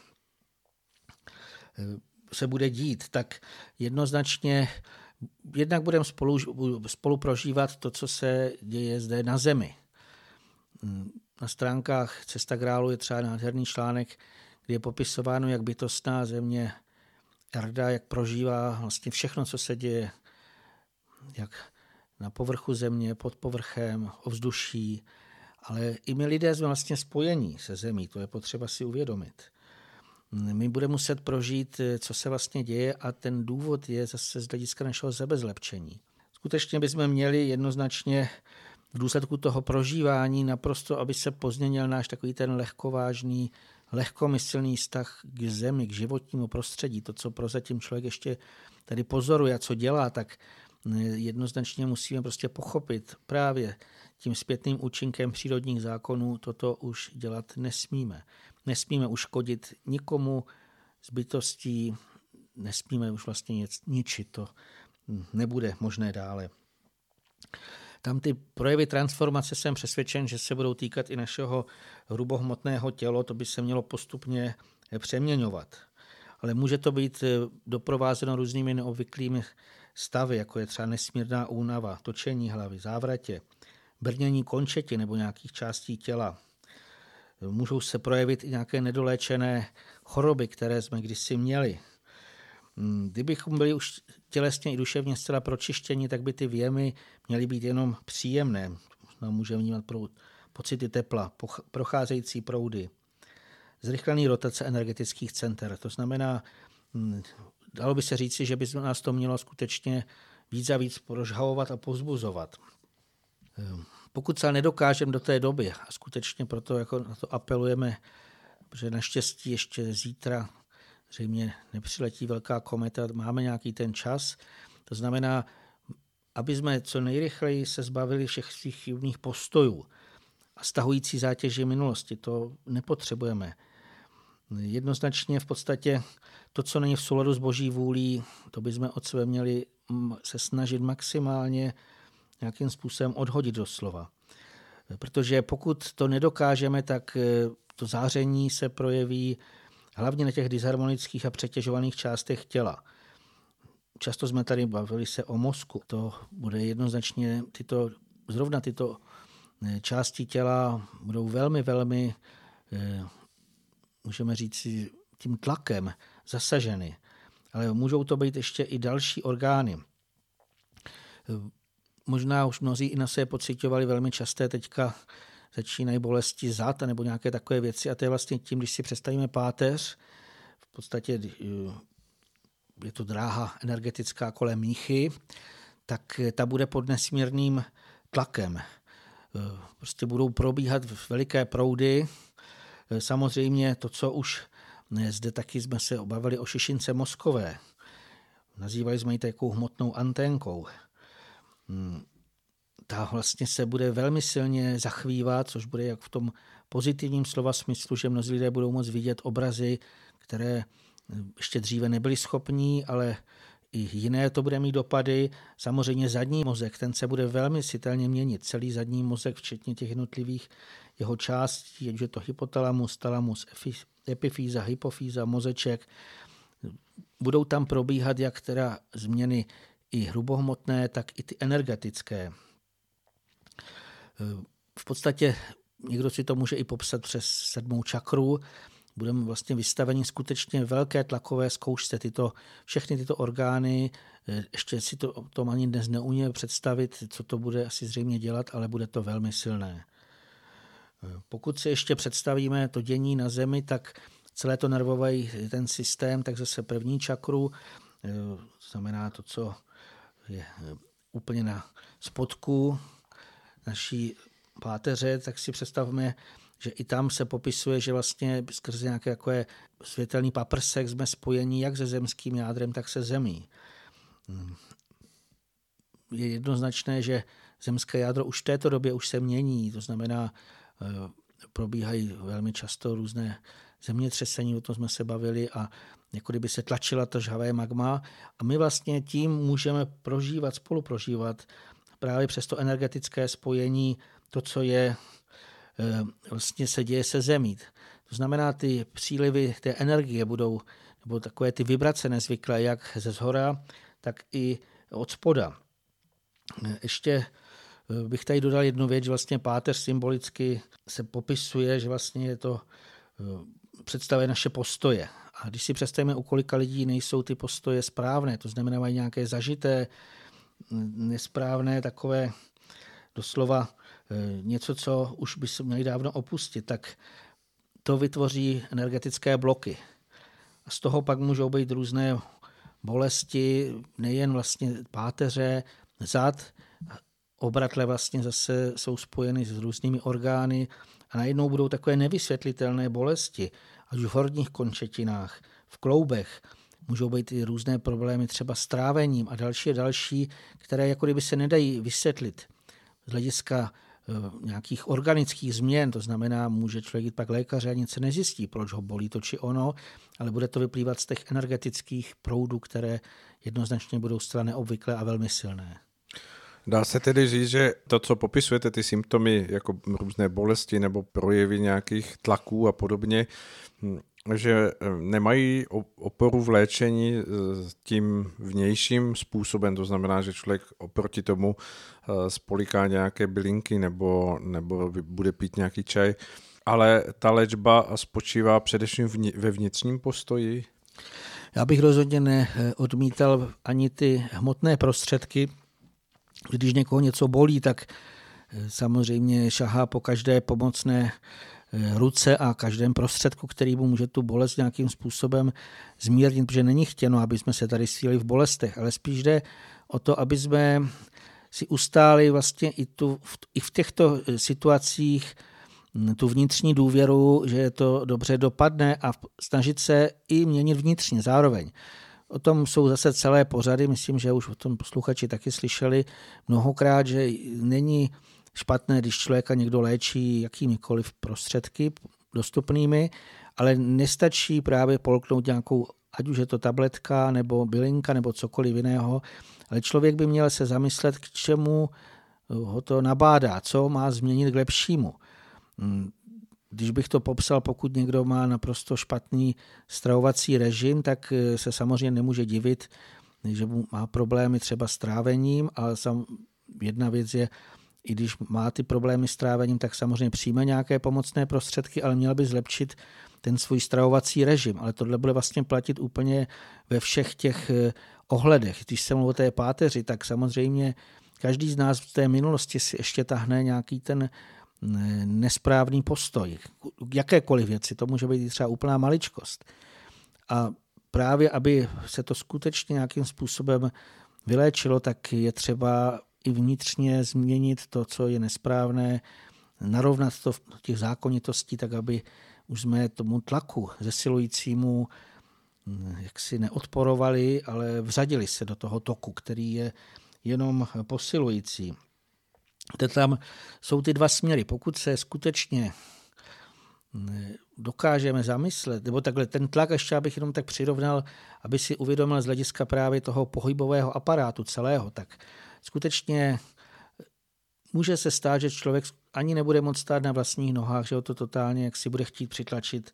se bude dít, tak jednoznačně jednak budeme spolu, spolu prožívat to, co se děje zde na Zemi. Na stránkách Cesta grálu je třeba nádherný článek, kde je popisováno, jak bytostná země Erda, jak prožívá vlastně všechno, co se děje, jak na povrchu země, pod povrchem, ovzduší, ale i my lidé jsme vlastně spojení se zemí, to je potřeba si uvědomit. My budeme muset prožít, co se vlastně děje a ten důvod je zase z hlediska našeho sebezlepčení. Skutečně bychom měli jednoznačně v důsledku toho prožívání naprosto, aby se pozměnil náš takový ten lehkovážný, lehkomyslný vztah k zemi, k životnímu prostředí, to, co prozatím člověk ještě tady pozoruje a co dělá, tak jednoznačně musíme prostě pochopit právě tím zpětným účinkem přírodních zákonů toto už dělat nesmíme. Nesmíme uškodit nikomu z bytostí, nesmíme už vlastně nic, ničit, to nebude možné dále. Tam ty projevy transformace jsem přesvědčen, že se budou týkat i našeho hrubohmotného tělo, to by se mělo postupně přeměňovat. Ale může to být doprovázeno různými neobvyklými stavy, jako je třeba nesmírná únava, točení hlavy, závratě, brnění končeti nebo nějakých částí těla. Můžou se projevit i nějaké nedoléčené choroby, které jsme kdysi měli. Hmm, kdybychom byli už tělesně i duševně zcela pročištěni, tak by ty věmy měly být jenom příjemné. Můžeme vnímat pocity tepla, procházející proudy, zrychlený rotace energetických center. To znamená, hmm, dalo by se říci, že by nás to mělo skutečně víc a víc prožhavovat a pozbuzovat. Ehm, pokud se nedokážeme do té doby, a skutečně proto jako na to apelujeme, protože naštěstí ještě zítra zřejmě nepřiletí velká kometa, máme nějaký ten čas, to znamená, aby jsme co nejrychleji se zbavili všech svých chybných postojů a stahující zátěže minulosti, to nepotřebujeme. Jednoznačně v podstatě to, co není v souladu s boží vůlí, to bychom od sebe měli se snažit maximálně nějakým způsobem odhodit do slova. Protože pokud to nedokážeme, tak eh, to záření se projeví hlavně na těch disharmonických a přetěžovaných částech těla. Často jsme tady bavili se o mozku. To bude jednoznačně tyto, zrovna tyto eh, části těla budou velmi, velmi, eh, můžeme říct tím tlakem zasaženy. Ale můžou to být ještě i další orgány. Možná už mnozí i na sebe pocitovali velmi časté teďka začínají bolesti zad nebo nějaké takové věci a to je vlastně tím, když si představíme páteř, v podstatě eh, je to dráha energetická kolem míchy, tak ta bude pod nesmírným tlakem. Eh, prostě budou probíhat veliké proudy. Eh, samozřejmě to, co už zde taky jsme se obavili o šišince mozkové. Nazývali jsme ji takovou hmotnou anténkou. Ta vlastně se bude velmi silně zachvívat, což bude jak v tom pozitivním slova smyslu, že mnozí lidé budou moct vidět obrazy, které ještě dříve nebyli schopní, ale i jiné to bude mít dopady. Samozřejmě zadní mozek, ten se bude velmi citelně měnit. Celý zadní mozek, včetně těch jednotlivých jeho částí, je to hypotalamus, talamus, epifýza, hypofýza, mozeček. Budou tam probíhat jak teda změny i hrubohmotné, tak i ty energetické. V podstatě někdo si to může i popsat přes sedmou čakru, budeme vlastně vystaveni skutečně velké tlakové zkoušce. Tyto, všechny tyto orgány, ještě si to tom ani dnes neumíme představit, co to bude asi zřejmě dělat, ale bude to velmi silné. Pokud si ještě představíme to dění na Zemi, tak celé to nervový ten systém, tak zase první čakru, to znamená to, co je úplně na spodku naší páteře, tak si představme, že i tam se popisuje, že vlastně skrze nějaké jako je světelný paprsek jsme spojení jak se zemským jádrem, tak se zemí. je jednoznačné, že zemské jádro už v této době už se mění, to znamená, eh, probíhají velmi často různé zemětřesení, o tom jsme se bavili a jako kdyby se tlačila ta žhavé magma a my vlastně tím můžeme prožívat, spolu prožívat právě přes to energetické spojení to, co je eh, vlastně se děje se zemí. To znamená, ty přílivy té energie budou, nebo takové ty vibrace nezvyklé, jak ze zhora, tak i od spoda. Ještě eh, bych tady dodal jednu věc, že vlastně páteř symbolicky se popisuje, že vlastně je to eh, představuje naše postoje. A když si představíme, u kolika lidí nejsou ty postoje správné, to znamená, mají nějaké zažité, nesprávné, takové doslova eh, něco, co už by se měli dávno opustit, tak to vytvoří energetické bloky. A z toho pak můžou být různé bolesti, nejen vlastně páteře, zad, obratle vlastně zase jsou spojeny s různými orgány a najednou budou takové nevysvětlitelné bolesti, ať v horních končetinách, v kloubech, můžou být i různé problémy třeba s trávením a další a další, které jako kdyby se nedají vysvětlit z hlediska eh, nějakých organických změn, to znamená, může člověk jít pak lékaře a nic se nezjistí, proč ho bolí to či ono, ale bude to vyplývat z těch energetických proudů, které jednoznačně budou zcela neobvyklé a velmi silné. Dá se tedy říct, že to, co popisujete, ty symptomy jako různé bolesti nebo projevy nějakých tlaků a podobně, hm, že eh, nemají oporu v léčení eh, tím vnějším způsobem, to znamená, že člověk oproti tomu eh, spoliká nějaké bylinky nebo, nebo bude pít nějaký čaj, ale ta léčba spočívá především ve vnitřním postoji? Já bych rozhodně neodmítal ani ty hmotné prostředky, když někoho něco bolí, tak samozřejmě šahá po každé pomocné ruce a každém prostředku, který mu může tu bolest nějakým způsobem zmírnit, protože není chtěno, aby jsme se tady síli v bolestech, ale spíš jde o to, aby jsme si ustáli vlastně i, tu, i v těchto eh, situacích hm, tu vnitřní důvěru, že to dobře dopadne a snažit se i měnit vnitřně zároveň. O tom jsou zase celé pořady, myslím, že už o tom posluchači taky slyšeli mnohokrát, že není špatné, když člověka někdo léčí jakýmikoliv prostředky dostupnými, ale nestačí právě polknout nějakou, ať už je to tabletka nebo bylinka nebo cokoliv jiného, ale člověk by měl se zamyslet, k čemu ho to nabádá, co má změnit k lepšímu. Hmm, když bych to popsal, pokud někdo má naprosto špatný stravovací režim, tak eh, se samozřejmě nemůže divit, že má problémy třeba s trávením a sam, jedna věc je, i když má ty problémy s trávením, tak samozřejmě přijme nějaké pomocné prostředky, ale měl by zlepšit ten svůj stravovací režim. Ale tohle bude vlastně platit úplně ve všech těch eh, ohledech. Když se mluví o té páteři, tak samozřejmě každý z nás v té minulosti si ještě tahne nějaký ten nesprávný postoj. Jakékoliv věci, to může být třeba úplná maličkost. A právě, aby se to skutečně nějakým způsobem vyléčilo, tak je třeba i vnitřně změnit to, co je nesprávné, narovnat to v těch zákonitostí, tak aby už jsme tomu tlaku zesilujícímu hm, jaksi neodporovali, ale vřadili se do toho toku, který je jenom posilující. Teď tam jsou ty dva směry. Pokud se skutečně dokážeme zamyslet, nebo takhle ten tlak ještě abych jenom tak přirovnal, aby si uvědomil z hlediska právě toho pohybového aparátu celého, tak skutečně může se stát, že člověk ani nebude moct stát na vlastních nohách, že ho to totálně jak si bude chtít přitlačit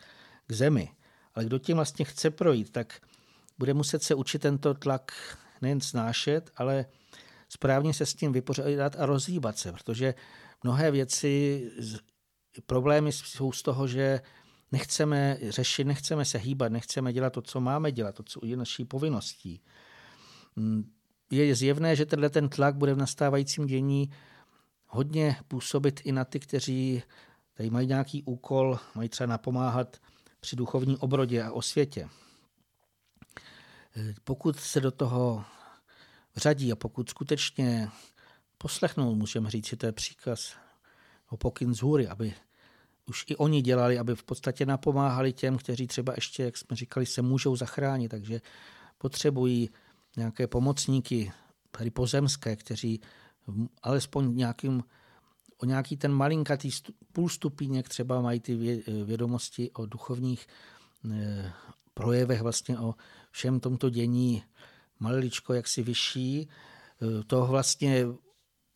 k zemi. Ale kdo tím vlastně chce projít, tak bude muset se učit tento tlak nejen snášet, ale správně se s tím vypořádat a rozhýbat se, protože mnohé věci, problémy jsou z toho, že nechceme řešit, nechceme se hýbat, nechceme dělat to, co máme dělat, to, co je naší povinností. Je zjevné, že tenhle ten tlak bude v nastávajícím dění hodně působit i na ty, kteří tady mají nějaký úkol, mají třeba napomáhat při duchovní obrodě a osvětě. Pokud se do toho řadí a pokud skutečně poslechnou, můžeme říct, že to je příkaz o pokyn z hůry, aby už i oni dělali, aby v podstatě napomáhali těm, kteří třeba ještě, jak jsme říkali, se můžou zachránit, takže potřebují nějaké pomocníky, tady pozemské, kteří alespoň nějakým, o nějaký ten malinkatý půl stupíněk třeba mají ty vědomosti o duchovních eh, projevech, vlastně o všem tomto dění maliličko jaksi vyšší. Eh, to vlastně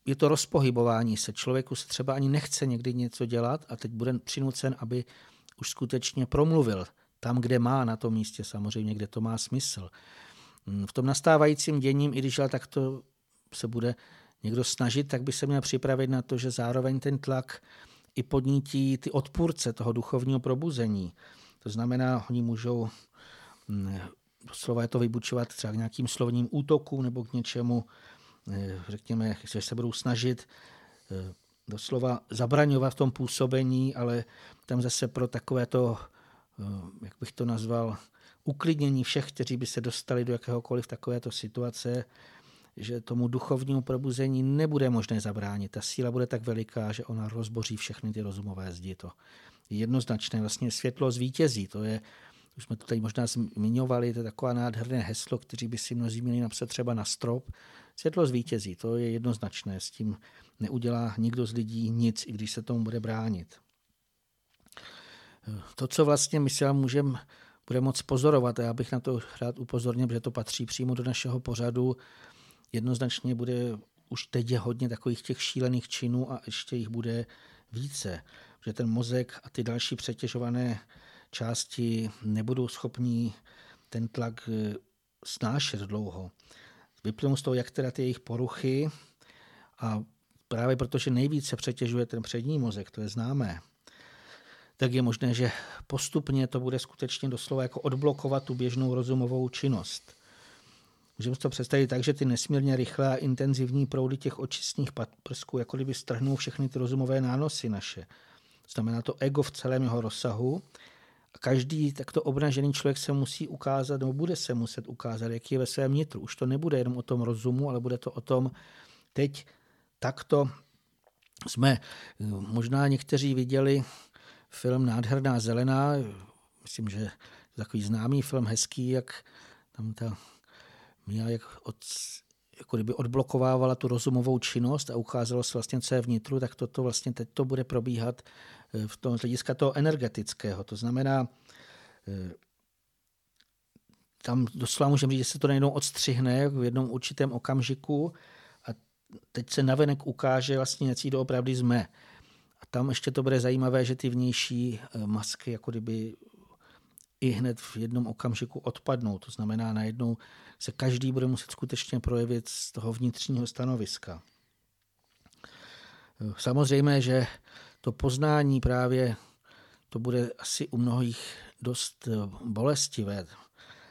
je to rozpohybování se. Člověku se třeba ani nechce někdy něco dělat a teď bude přinucen, aby už skutečně promluvil tam, kde má na tom místě, samozřejmě, kde to má smysl. Mm, v tom nastávajícím děním, i když ale takto se bude někdo snažit, tak by se měl připravit na to, že zároveň ten tlak i podnítí ty odpůrce toho duchovního probuzení. To znamená, oni můžou mm, doslova je to vybučovat třeba k nějakým slovním útokům nebo k něčemu, eh, řekněme, že se budou snažit eh, doslova zabraňovat v tom působení, ale tam zase pro takovéto, eh, jak bych to nazval, uklidnění všech, kteří by se dostali do jakéhokoliv takovéto situace, že tomu duchovnímu probuzení nebude možné zabránit. Ta síla bude tak veliká, že ona rozboří všechny ty rozumové zdi. To je jednoznačné. Vlastně světlo zvítězí. To je, už jsme to tady možná zmiňovali, to je takové nádherné heslo, kteří by si mnozí měli napsat třeba na strop. Světlo zvítězí, to je jednoznačné. S tím neudělá nikdo z lidí nic, i když se tomu bude bránit. To, co vlastně my si můžeme bude moc pozorovat, a já bych na to rád upozornil, protože to patří přímo do našeho pořadu, jednoznačně bude už teď je hodně takových těch šílených činů a ještě jich bude více. Že ten mozek a ty další přetěžované části nebudou schopní ten tlak eh, snášet dlouho. Vyplynou z toho, jak teda ty jejich poruchy a právě protože nejvíce přetěžuje ten přední mozek, to je známé, tak je možné, že postupně to bude skutečně doslova jako odblokovat tu běžnou rozumovou činnost. Můžeme si to představit tak, že ty nesmírně rychlé a intenzivní proudy těch očistných prsků jako kdyby strhnou všechny ty rozumové nánosy naše. Znamená to ego v celém jeho rozsahu. A každý takto obnažený člověk se musí ukázat, nebo bude se muset ukázat, jaký je ve svém nitru. Už to nebude jenom o tom rozumu, ale bude to o tom, teď takto jsme, možná někteří viděli film Nádherná zelená, myslím, že takový známý film, hezký, jak tam ta Mia jak od, jako kdyby odblokovávala tu rozumovou činnost a ukázalo se vlastně, co je vnitru, tak toto vlastně teď to bude probíhat eh, v tom hlediska toho energetického. To znamená, eh, tam doslova můžeme říct, že se to najednou odstřihne v jednom určitém okamžiku a teď se navenek ukáže vlastně, jaký doopravdy jsme. A tam ještě to bude zajímavé, že ty vnější eh, masky jako kdyby i hned v jednom okamžiku odpadnou. To znamená, najednou se každý bude muset skutečně projevit z toho vnitřního stanoviska. Samozřejmě, že to poznání právě to bude asi u mnohých dost bolestivé.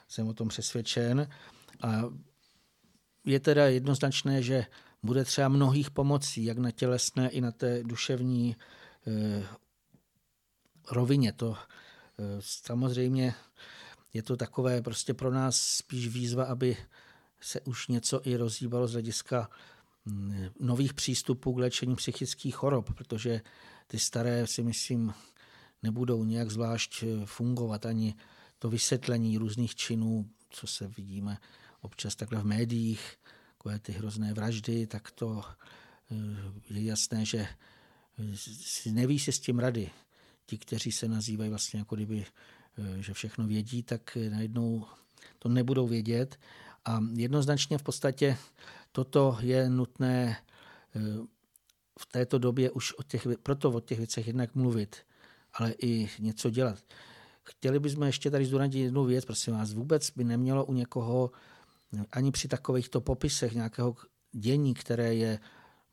Jsem o tom přesvědčen. A je teda jednoznačné, že bude třeba mnohých pomocí, jak na tělesné, i na té duševní eh, rovině. To samozřejmě je to takové prostě pro nás spíš výzva, aby se už něco i rozhýbalo z hlediska mm, nových přístupů k léčení psychických chorob, protože ty staré si myslím nebudou nějak zvlášť fungovat, ani to vysvětlení různých činů, co se vidíme občas takhle v médiích, takové ty hrozné vraždy, tak to eh, je jasné, že neví si s tím rady ti, kteří se nazývají vlastně jako kdyby, eh, že všechno vědí, tak najednou to nebudou vědět. A jednoznačně v podstatě toto je nutné eh, v této době už o těch, proto o těch věcech jednak mluvit, ale i něco dělat. Chtěli bychom ještě tady zdůraznit jednu věc, prosím vás, vůbec by nemělo u někoho ani při takovýchto popisech nějakého dění, které je,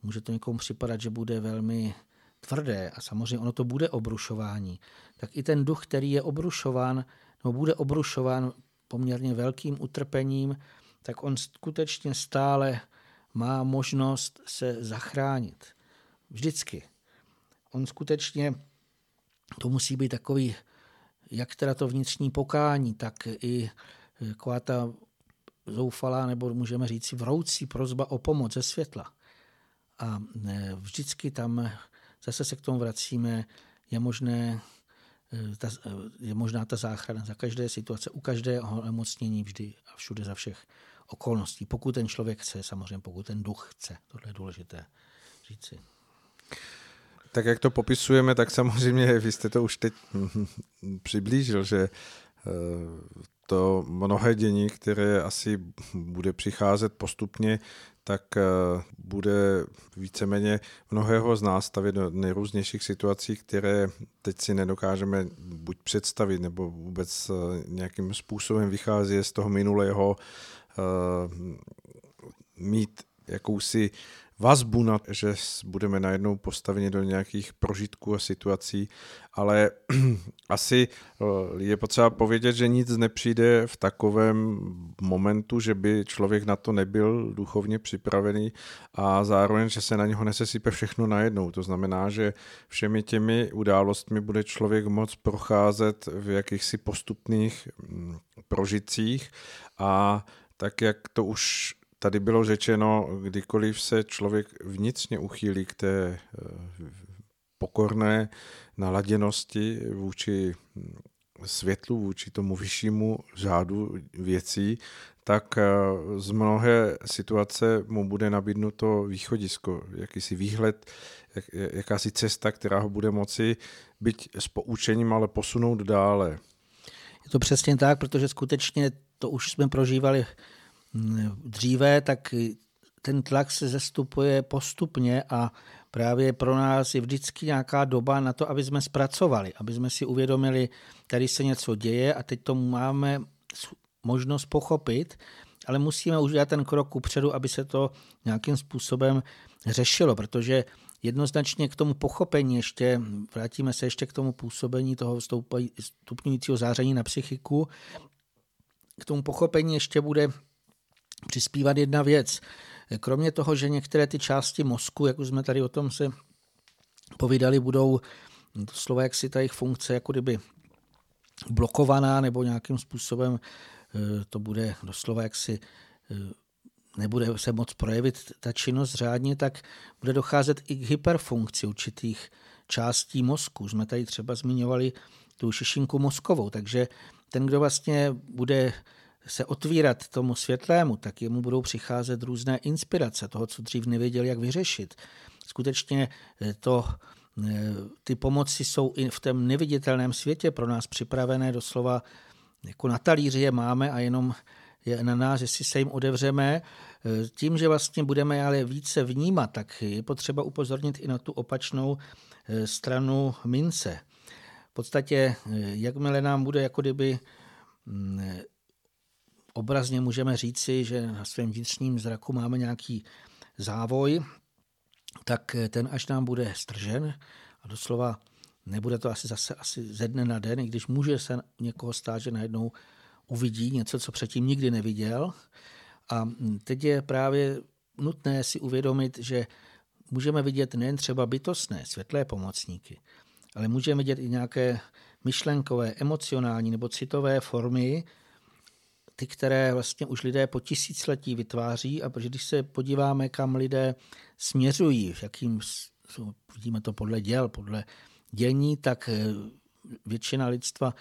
může to někomu připadat, že bude velmi tvrdé a samozřejmě ono to bude obrušování, tak i ten duch, který je obrušován, nebo bude obrušován poměrně velkým utrpením, tak on skutečně stále má možnost se zachránit. Vždycky. On skutečně, to musí být takový, jak teda to vnitřní pokání, tak i taková ta zoufalá, nebo můžeme říct vroucí prozba o pomoc ze světla. A vždycky tam Zase se k tomu vracíme, je možné eh, ta, je možná ta záchrana za každé situace, u každého nemocnění vždy a všude za všech okolností. Pokud ten člověk chce, samozřejmě pokud ten duch chce, tohle je důležité říci. Tak jak to popisujeme, tak samozřejmě vy jste to už teď přiblížil, že to mnohé dění, které asi bude přicházet postupně, tak eh, bude víceméně mnohého z nás stavět do nejrůznějších situací, které teď si nedokážeme buď představit, nebo vůbec eh, nějakým způsobem vychází z toho minulého eh, mít jakousi vazbu na, že budeme najednou postaveni do nějakých prožitků a situací, ale asi eh, je potřeba povědět, že nic nepřijde v takovém momentu, že by člověk na to nebyl duchovně připravený a zároveň, že se na něho nesesype všechno najednou. To znamená, že všemi těmi událostmi bude člověk moc procházet v jakýchsi postupných mm, prožitcích a tak, jak to už tady bylo řečeno, kdykoliv se člověk vnitřně uchýlí k té eh, pokorné naladěnosti vůči hm, světlu, vůči tomu vyššímu řádu věcí, tak eh, z mnohé situace mu bude nabídnuto východisko, jakýsi výhled, jak, jakási cesta, která ho bude moci být s poučením, ale posunout dále. Je to přesně tak, protože skutečně to už jsme prožívali dříve, tak ten tlak se zestupuje postupně a právě pro nás je vždycky nějaká doba na to, aby jsme zpracovali, aby jsme si uvědomili, tady se něco děje a teď to máme možnost pochopit, ale musíme už dělat ten krok upředu, aby se to nějakým způsobem řešilo, protože jednoznačně k tomu pochopení ještě, vrátíme se ještě k tomu působení toho stupňujícího záření na psychiku, k tomu pochopení ještě bude přispívat jedna věc. Kromě toho, že některé ty části mozku, jak už jsme tady o tom se povídali, budou doslova jak si ta jejich funkce jako kdyby blokovaná nebo nějakým způsobem eh, to bude doslova jak si eh, nebude se moc projevit ta činnost řádně, tak bude docházet i k hyperfunkci určitých částí mozku. Jsme tady třeba zmiňovali tu šišinku mozkovou, takže ten, kdo vlastně bude se otvírat tomu světlému, tak jemu budou přicházet různé inspirace toho, co dřív nevěděl, jak vyřešit. Skutečně eh, to, eh, ty pomoci jsou i v tom neviditelném světě pro nás připravené doslova jako na talíři je máme a jenom je na nás, jestli se jim odevřeme. Eh, tím, že vlastně budeme ale více vnímat, tak je potřeba upozornit i na tu opačnou stranu mince. V podstatě, jakmile nám bude jako kdyby mm, obrazně můžeme říci, že na svém vnitřním zraku máme nějaký závoj, tak ten až nám bude stržen a doslova nebude to asi zase asi ze dne na den, i když může se někoho stát, že najednou uvidí něco, co předtím nikdy neviděl. A teď je právě nutné si uvědomit, že můžeme vidět nejen třeba bytostné, světlé pomocníky, ale můžeme vidět i nějaké myšlenkové, emocionální nebo citové formy, ty, které vlastně už lidé po tisíciletí vytváří a protože když se podíváme, kam lidé směřují, v jakým, vidíme to podle děl, podle dění, tak eh, většina lidstva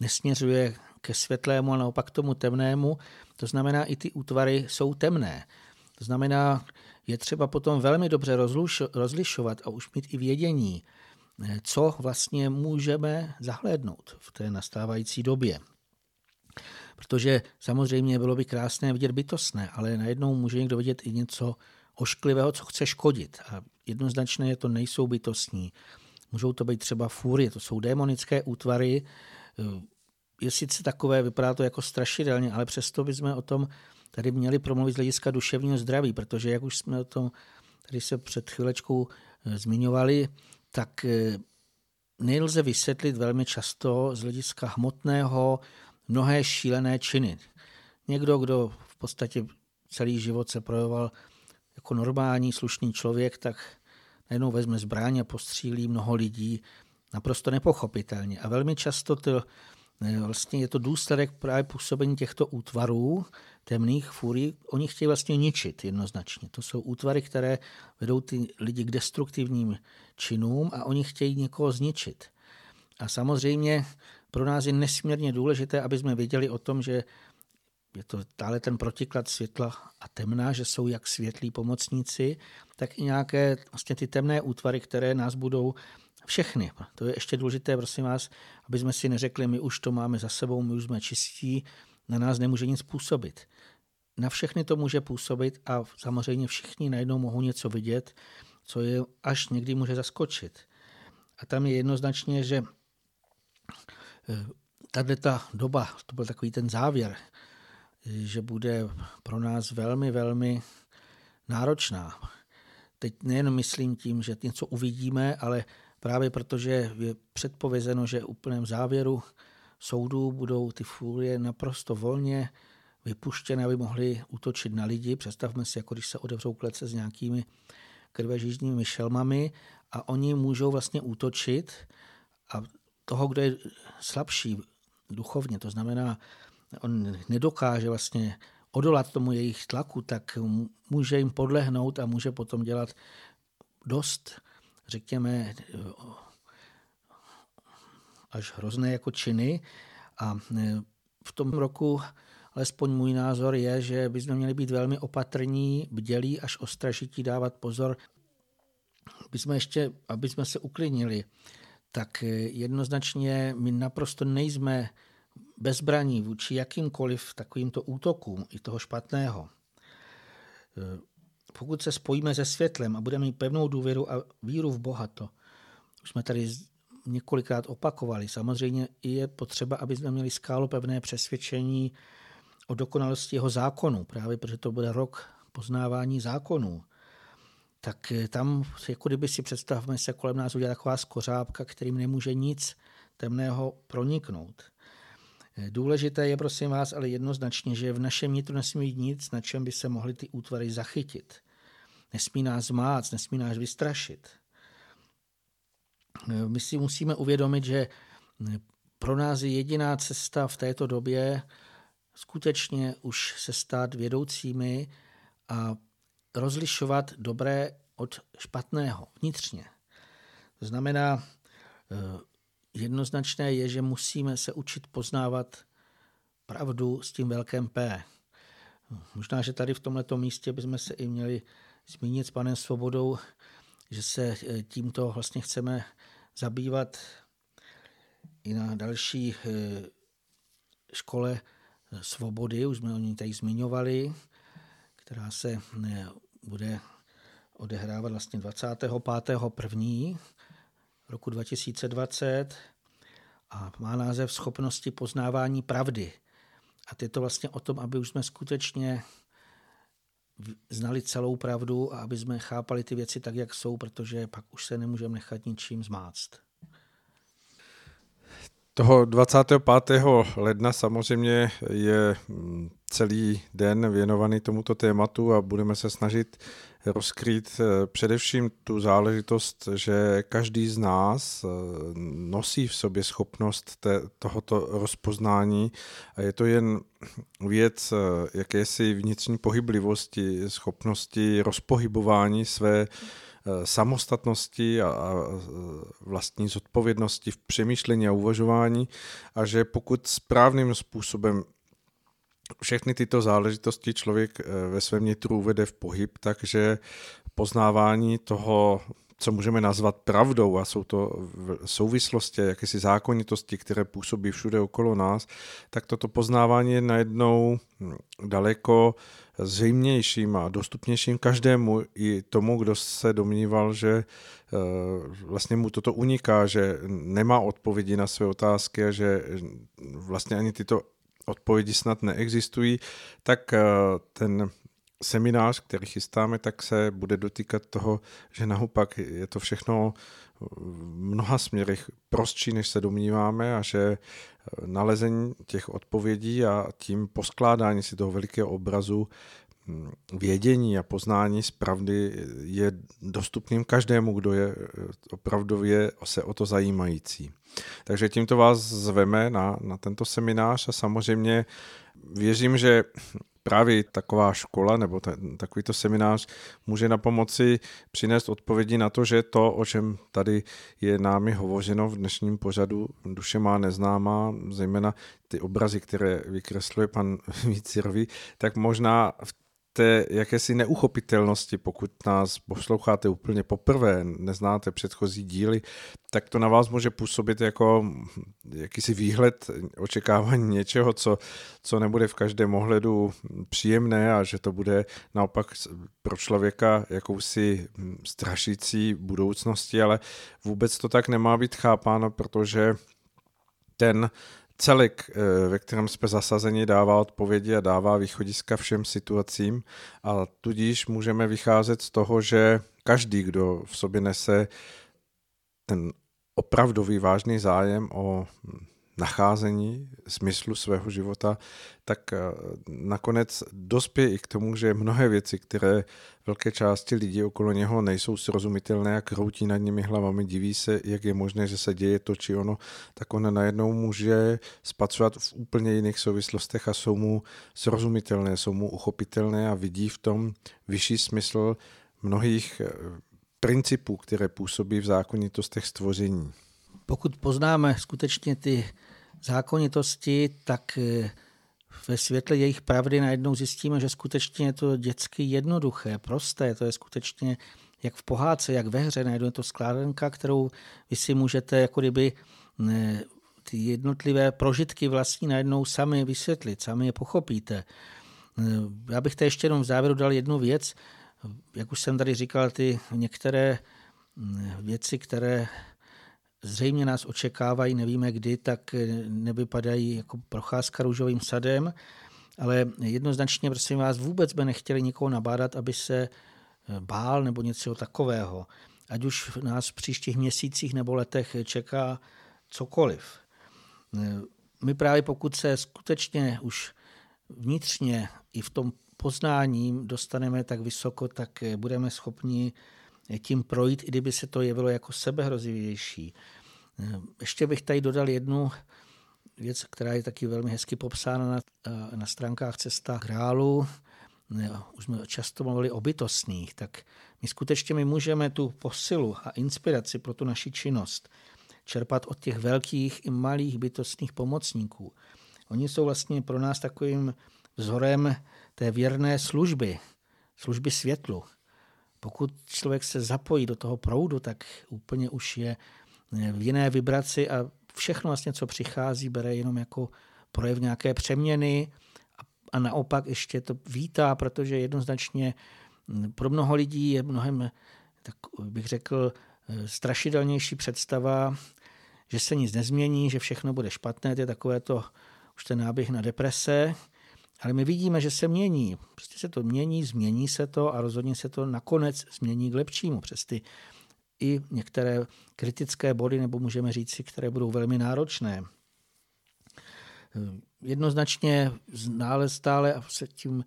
nesměřuje ke světlému, a naopak tomu temnému. To znamená, i ty útvary jsou temné. To znamená, je třeba potom velmi dobře rozlišovat a už mít i vědění, eh, co vlastně můžeme zahlédnout v té nastávající době. Protože samozřejmě bylo by krásné vidět bytostné, ale najednou může někdo vidět i něco ošklivého, co chce škodit. A jednoznačně to nejsou bytostní. Můžou to být třeba fúrie, to jsou démonické útvary. Je sice takové, vypadá to jako strašidelně, ale přesto bychom o tom tady měli promluvit z hlediska duševního zdraví, protože jak už jsme o tom tady se před chvílečkou eh, zmiňovali, tak eh, nelze vysvětlit velmi často z hlediska hmotného mnohé šílené činy. Někdo, kdo v podstatě celý život se projevoval jako normální, slušný člověk, tak najednou vezme zbraň a postřílí mnoho lidí naprosto nepochopitelně. A velmi často to, eh, vlastně je to důsledek právě působení těchto útvarů, temných furí, oni chtějí vlastně ničit jednoznačně. To jsou útvary, které vedou ty lidi k destruktivním činům a oni chtějí někoho zničit. A samozřejmě pro nás je nesmírně důležité, aby jsme věděli o tom, že je to dále ten protiklad světla a temna, že jsou jak světlí pomocníci, tak i nějaké vlastně ty temné útvary, které nás budou všechny. To je ještě důležité, prosím vás, aby jsme si neřekli, my už to máme za sebou, my už jsme čistí, na nás nemůže nic působit. Na všechny to může působit a samozřejmě všichni najednou mohou něco vidět, co je až někdy může zaskočit. A tam je jednoznačně, že tahle ta doba, to byl takový ten závěr, že bude pro nás velmi, velmi náročná. Teď nejen myslím tím, že něco uvidíme, ale právě protože je předpovězeno, že v úplném závěru soudů budou ty furie naprosto volně vypuštěné, aby mohli útočit na lidi. Představme si, jako když se otevřou klece s nějakými krvežížními šelmami a oni můžou vlastně útočit a toho, kdo je slabší duchovně, to znamená, on nedokáže vlastně odolat tomu jejich tlaku, tak může jim podlehnout a může potom dělat dost, řekněme, až hrozné jako činy. A e, v tom roku, alespoň můj názor je, že bychom měli být velmi opatrní, bdělí, až ostražití dávat pozor, aby jsme ještě, aby jsme se uklidnili, tak e, jednoznačně my naprosto nejsme bezbraní vůči jakýmkoliv takovýmto útokům i toho špatného. E, pokud se spojíme se světlem a budeme mít pevnou důvěru a víru v Boha, to už jsme tady několikrát opakovali. Samozřejmě je potřeba, aby jsme měli skálo pevné přesvědčení o dokonalosti jeho zákonu, právě protože to bude rok poznávání zákonů. Tak e, tam, jako kdyby si představme se kolem nás udělat taková skořápka, kterým nemůže nic temného proniknout. Důležité je, prosím vás, ale jednoznačně, že v našem nitru nesmí být nic, na čem by se mohly ty útvary zachytit. Nesmí nás zmát, nesmí nás vystrašit. My si musíme uvědomit, že pro nás je jediná cesta v této době skutečně už se stát vědoucími a rozlišovat dobré od špatného vnitřně. To znamená, jednoznačné je, že musíme se učit poznávat pravdu s tím velkém P. Možná, že tady v tomto místě bychom se i měli zmínit s panem Svobodou, že se eh, tímto vlastně chceme zabývat i na další eh, škole svobody, už jsme o ní tady zmiňovali, která se eh, bude odehrávat vlastně 25.1 roku 2020 a má název Schopnosti poznávání pravdy. A je to vlastně o tom, aby už jsme skutečně znali celou pravdu a aby jsme chápali ty věci tak, jak jsou, protože pak už se nemůžeme nechat ničím zmáct. Toho 25. ledna samozřejmě je mm, celý den věnovaný tomuto tématu a budeme se snažit rozkrýt eh, především tu záležitost, že každý z nás eh, nosí v sobě schopnost té, tohoto rozpoznání a je to jen věc eh, jakési vnitřní pohyblivosti, schopnosti rozpohybování své samostatnosti a, a vlastní zodpovědnosti v přemýšlení a uvažování a že pokud správným způsobem všechny tyto záležitosti člověk eh, ve svém nitru uvede v pohyb, takže poznávání toho, co můžeme nazvat pravdou, a jsou to souvislosti, jakési zákonitosti, které působí všude okolo nás, tak toto poznávání je najednou hm, daleko zřejmějším a dostupnějším každému i tomu, kdo se domníval, že eh, vlastně mu toto uniká, že nemá odpovědi na své otázky a že hm, vlastně ani tyto odpovědi snad neexistují, tak eh, ten seminář, který chystáme, tak se bude dotýkat toho, že naopak je to všechno v mnoha směrech prostší, než se domníváme a že eh, nalezení těch odpovědí a tím poskládání si toho velikého obrazu hm, vědění a poznání z pravdy je dostupným každému, kdo je eh, opravdově se o to zajímající. Takže tímto vás zveme na, na tento seminář a samozřejmě věřím, že právě taková škola nebo ten, takovýto seminář může na pomoci přinést odpovědi na to, že to, o čem tady je námi hovořeno v dnešním pořadu Duše má neznámá, zejména ty obrazy, které vykresluje pan Vícirvi, tak možná v té jakési neuchopitelnosti, pokud nás posloucháte úplně poprvé, neznáte předchozí díly, tak to na vás může působit jako jakýsi výhled očekávání něčeho, co, co nebude v každém ohledu příjemné a že to bude naopak pro člověka jakousi strašící budoucnosti, ale vůbec to tak nemá být chápáno, protože ten celek, eh, ve kterém jsme zasazeni, dává odpovědi a dává východiska všem situacím. A tudíž můžeme vycházet z toho, že každý, kdo v sobě nese ten opravdový vážný zájem o nacházení smyslu svého života, tak eh, nakonec dospěje i k tomu, že mnohé věci, které velké části lidí okolo něho nejsou srozumitelné a kroutí nad nimi hlavami, diví se, jak je možné, že se děje to či ono, tak on najednou může spacovat v úplně jiných souvislostech a jsou mu srozumitelné, jsou mu uchopitelné a vidí v tom vyšší smysl mnohých eh, principů, které působí v zákonitostech stvoření. Pokud poznáme skutečně ty zákonitosti, tak eh, ve světle jejich pravdy najednou zjistíme, že skutečně je to dětsky jednoduché, prosté, to je skutečně jak v pohádce, jak ve hře, najednou je to skládanka, kterou vy si můžete jako kdyby ne, ty jednotlivé prožitky vlastní najednou sami vysvětlit, sami je pochopíte. Eh, já bych to ještě jenom v závěru dal jednu věc, jak už jsem tady říkal, ty některé mm, věci, které zřejmě nás očekávají, nevíme kdy, tak nevypadají jako procházka růžovým sadem, ale jednoznačně, prosím vás, vůbec by nechtěli nikoho nabádat, aby se bál nebo něco takového. Ať už nás v příštích měsících nebo letech čeká cokoliv. My právě pokud se skutečně už vnitřně i v tom poznáním dostaneme tak vysoko, tak budeme schopni tím projít, i kdyby se to jevilo jako sebehrozivější. Ještě bych tady dodal jednu věc, která je taky velmi hezky popsána na, na stránkách Cesta králu. Už jsme často mluvili o bytostných, tak my skutečně my můžeme tu posilu a inspiraci pro tu naši činnost čerpat od těch velkých i malých bytostných pomocníků. Oni jsou vlastně pro nás takovým vzorem té věrné služby, služby světlu. Pokud člověk se zapojí do toho proudu, tak úplně už je v jiné vibraci a všechno vlastně, co přichází, bere jenom jako projev nějaké přeměny a, naopak ještě to vítá, protože jednoznačně pro mnoho lidí je mnohem, tak bych řekl, strašidelnější představa, že se nic nezmění, že všechno bude špatné, to je takové to už ten náběh na deprese, ale my vidíme, že se mění. Prostě se to mění, změní se to a rozhodně se to nakonec změní k lepšímu přes ty i některé kritické body, nebo můžeme říci, které budou velmi náročné. Jednoznačně nále stále a se tím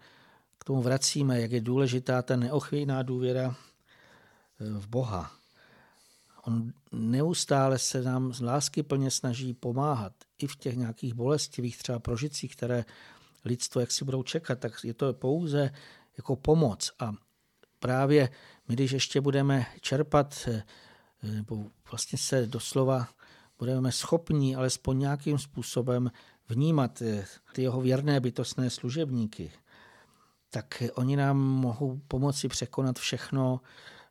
k tomu vracíme, jak je důležitá ta neochvějná důvěra v Boha. On neustále se nám z lásky plně snaží pomáhat i v těch nějakých bolestivých třeba prožitcích, které lidstvo jak si budou čekat, tak je to pouze jako pomoc. A právě my, když ještě budeme čerpat, eh, nebo vlastně se doslova budeme schopni alespoň nějakým způsobem vnímat eh, ty jeho věrné bytostné služebníky, tak oni nám mohou pomoci překonat všechno,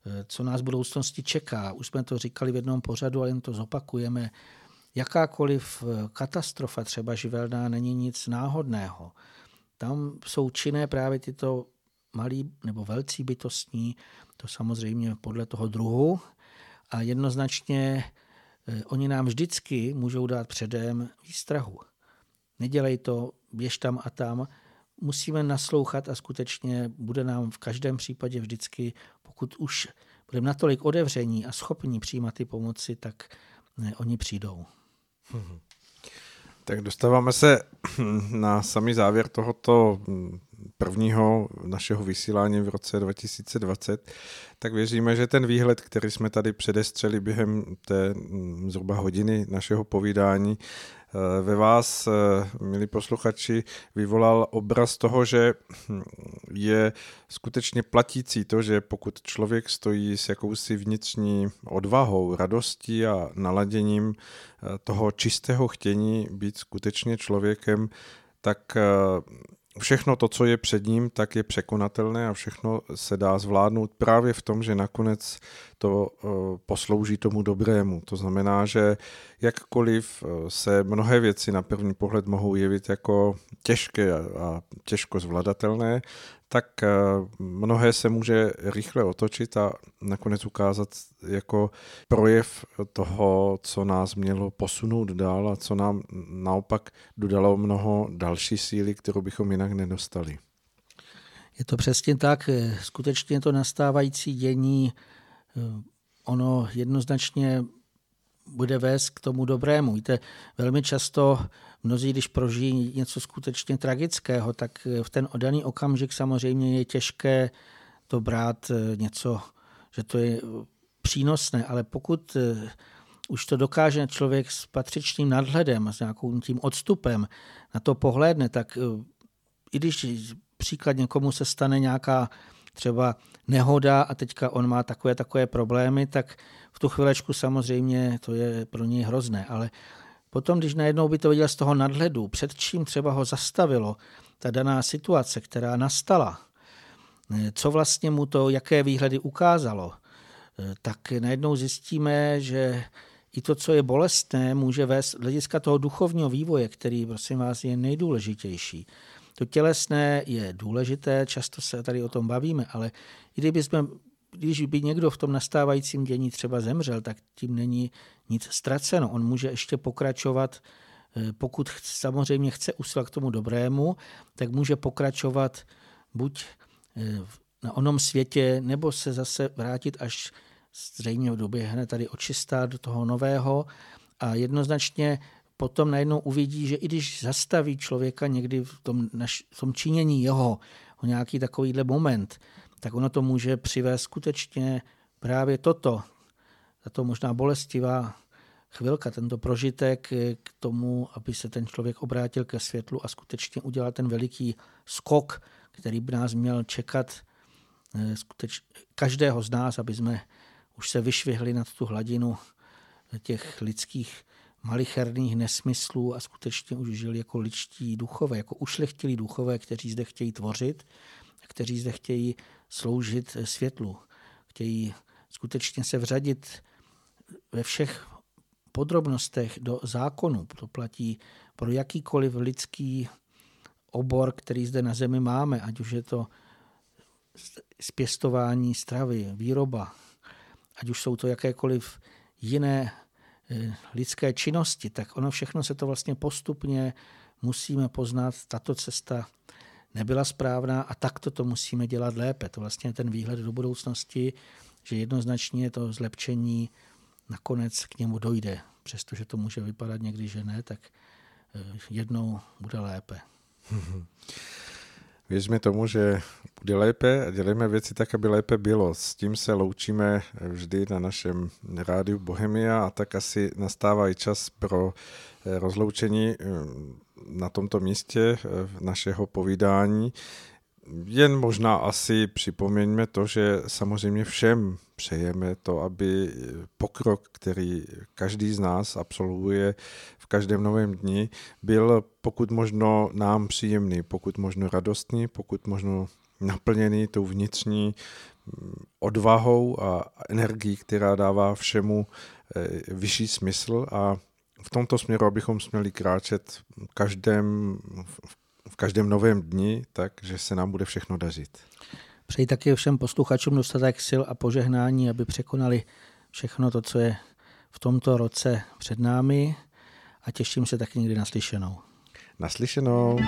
eh, co nás v budoucnosti čeká. Už jsme to říkali v jednom pořadu, ale jen to zopakujeme. Jakákoliv katastrofa, třeba živelná, není nic náhodného. Tam jsou činné právě tyto malí nebo velcí bytostní, to samozřejmě podle toho druhu. A jednoznačně eh, oni nám vždycky můžou dát předem výstrahu. Nedělej to, běž tam a tam. Musíme naslouchat a skutečně bude nám v každém případě vždycky, pokud už budeme natolik otevření a schopní přijímat ty pomoci, tak ne, oni přijdou. Tak dostáváme se na samý závěr tohoto prvního našeho vysílání v roce 2020, tak věříme, že ten výhled, který jsme tady předestřeli během té mm, zhruba hodiny našeho povídání, eh, ve vás, eh, milí posluchači, vyvolal obraz toho, že hm, je skutečně platící to, že pokud člověk stojí s jakousi vnitřní odvahou, radostí a naladěním eh, toho čistého chtění být skutečně člověkem, tak všechno to, co je před ním, tak je překonatelné a všechno se dá zvládnout právě v tom, že nakonec to eh, poslouží tomu dobrému. To znamená, že jakkoliv eh, se mnohé věci na první pohled mohou jevit jako těžké a těžko zvladatelné, tak eh, mnohé se může rychle otočit a nakonec ukázat jako projev toho, co nás mělo posunout dál a co nám naopak dodalo mnoho další síly, kterou bychom jinak nedostali. Je to přesně tak. Skutečně to nastávající dění, eh, ono jednoznačně bude vést k tomu dobrému. Víte, velmi často mnozí, když prožijí něco skutečně tragického, tak v ten daný okamžik samozřejmě je těžké to brát eh, něco, že to je přínosné, ale pokud eh, už to dokáže člověk s patřičným nadhledem, s nějakým tím odstupem na to pohlédne, tak eh, i když příklad někomu se stane nějaká třeba nehoda a teďka on má takové takové problémy, tak v tu chvilečku samozřejmě to je pro něj hrozné, ale Potom, když najednou by to viděl z toho nadhledu, před čím třeba ho zastavilo ta daná situace, která nastala, co vlastně mu to, jaké výhledy ukázalo, tak najednou zjistíme, že i to, co je bolestné, může vést hlediska toho duchovního vývoje, který, prosím vás, je nejdůležitější. To tělesné je důležité, často se tady o tom bavíme, ale i kdyby jsme když by někdo v tom nastávajícím dění třeba zemřel, tak tím není nic ztraceno. On může ještě pokračovat, eh, pokud samozřejmě chce usilovat k tomu dobrému, tak může pokračovat buď eh, na onom světě, nebo se zase vrátit až zřejmě doběhne tady očistá do toho nového a jednoznačně potom najednou uvidí, že i když zastaví člověka někdy v tom, naš, v tom činění jeho o nějaký takovýhle moment, tak ono to může přivést skutečně právě toto, tato možná bolestivá chvilka, tento prožitek k tomu, aby se ten člověk obrátil ke světlu a skutečně udělal ten veliký skok, který by nás měl čekat eh, skuteč, každého z nás, aby jsme už se vyšvihli nad tu hladinu těch lidských malicherných nesmyslů a skutečně už žili jako ličtí duchové, jako ušlechtilí duchové, kteří zde chtějí tvořit, kteří zde chtějí sloužit světlu, chtějí skutečně se vřadit ve všech podrobnostech do zákonu. To platí pro jakýkoliv lidský obor, který zde na zemi máme, ať už je to zpěstování stravy, výroba, ať už jsou to jakékoliv jiné eh, lidské činnosti, tak ono všechno se to vlastně postupně musíme poznat. Tato cesta nebyla správná a takto to musíme dělat lépe. To vlastně ten výhled do budoucnosti, že jednoznačně to zlepšení nakonec k němu dojde. Přestože to může vypadat někdy, že ne, tak eh, jednou bude lépe. Věřme tomu, že bude lépe a dělejme věci tak, aby lépe bylo. S tím se loučíme vždy na našem rádiu Bohemia a tak asi nastává i čas pro eh, rozloučení eh, na tomto místě našeho povídání. Jen možná asi připomeňme to, že samozřejmě všem přejeme to, aby pokrok, který každý z nás absolvuje v každém novém dni, byl pokud možno nám příjemný, pokud možno radostný, pokud možno naplněný tou vnitřní mm, odvahou a energií, která dává všemu eh, vyšší smysl a v tomto směru, abychom směli kráčet v každém, v každém novém dni, tak, že se nám bude všechno dařit. Přeji taky všem posluchačům dostatek sil a požehnání, aby překonali všechno to, co je v tomto roce před námi a těším se taky někdy naslyšenou. Naslyšenou.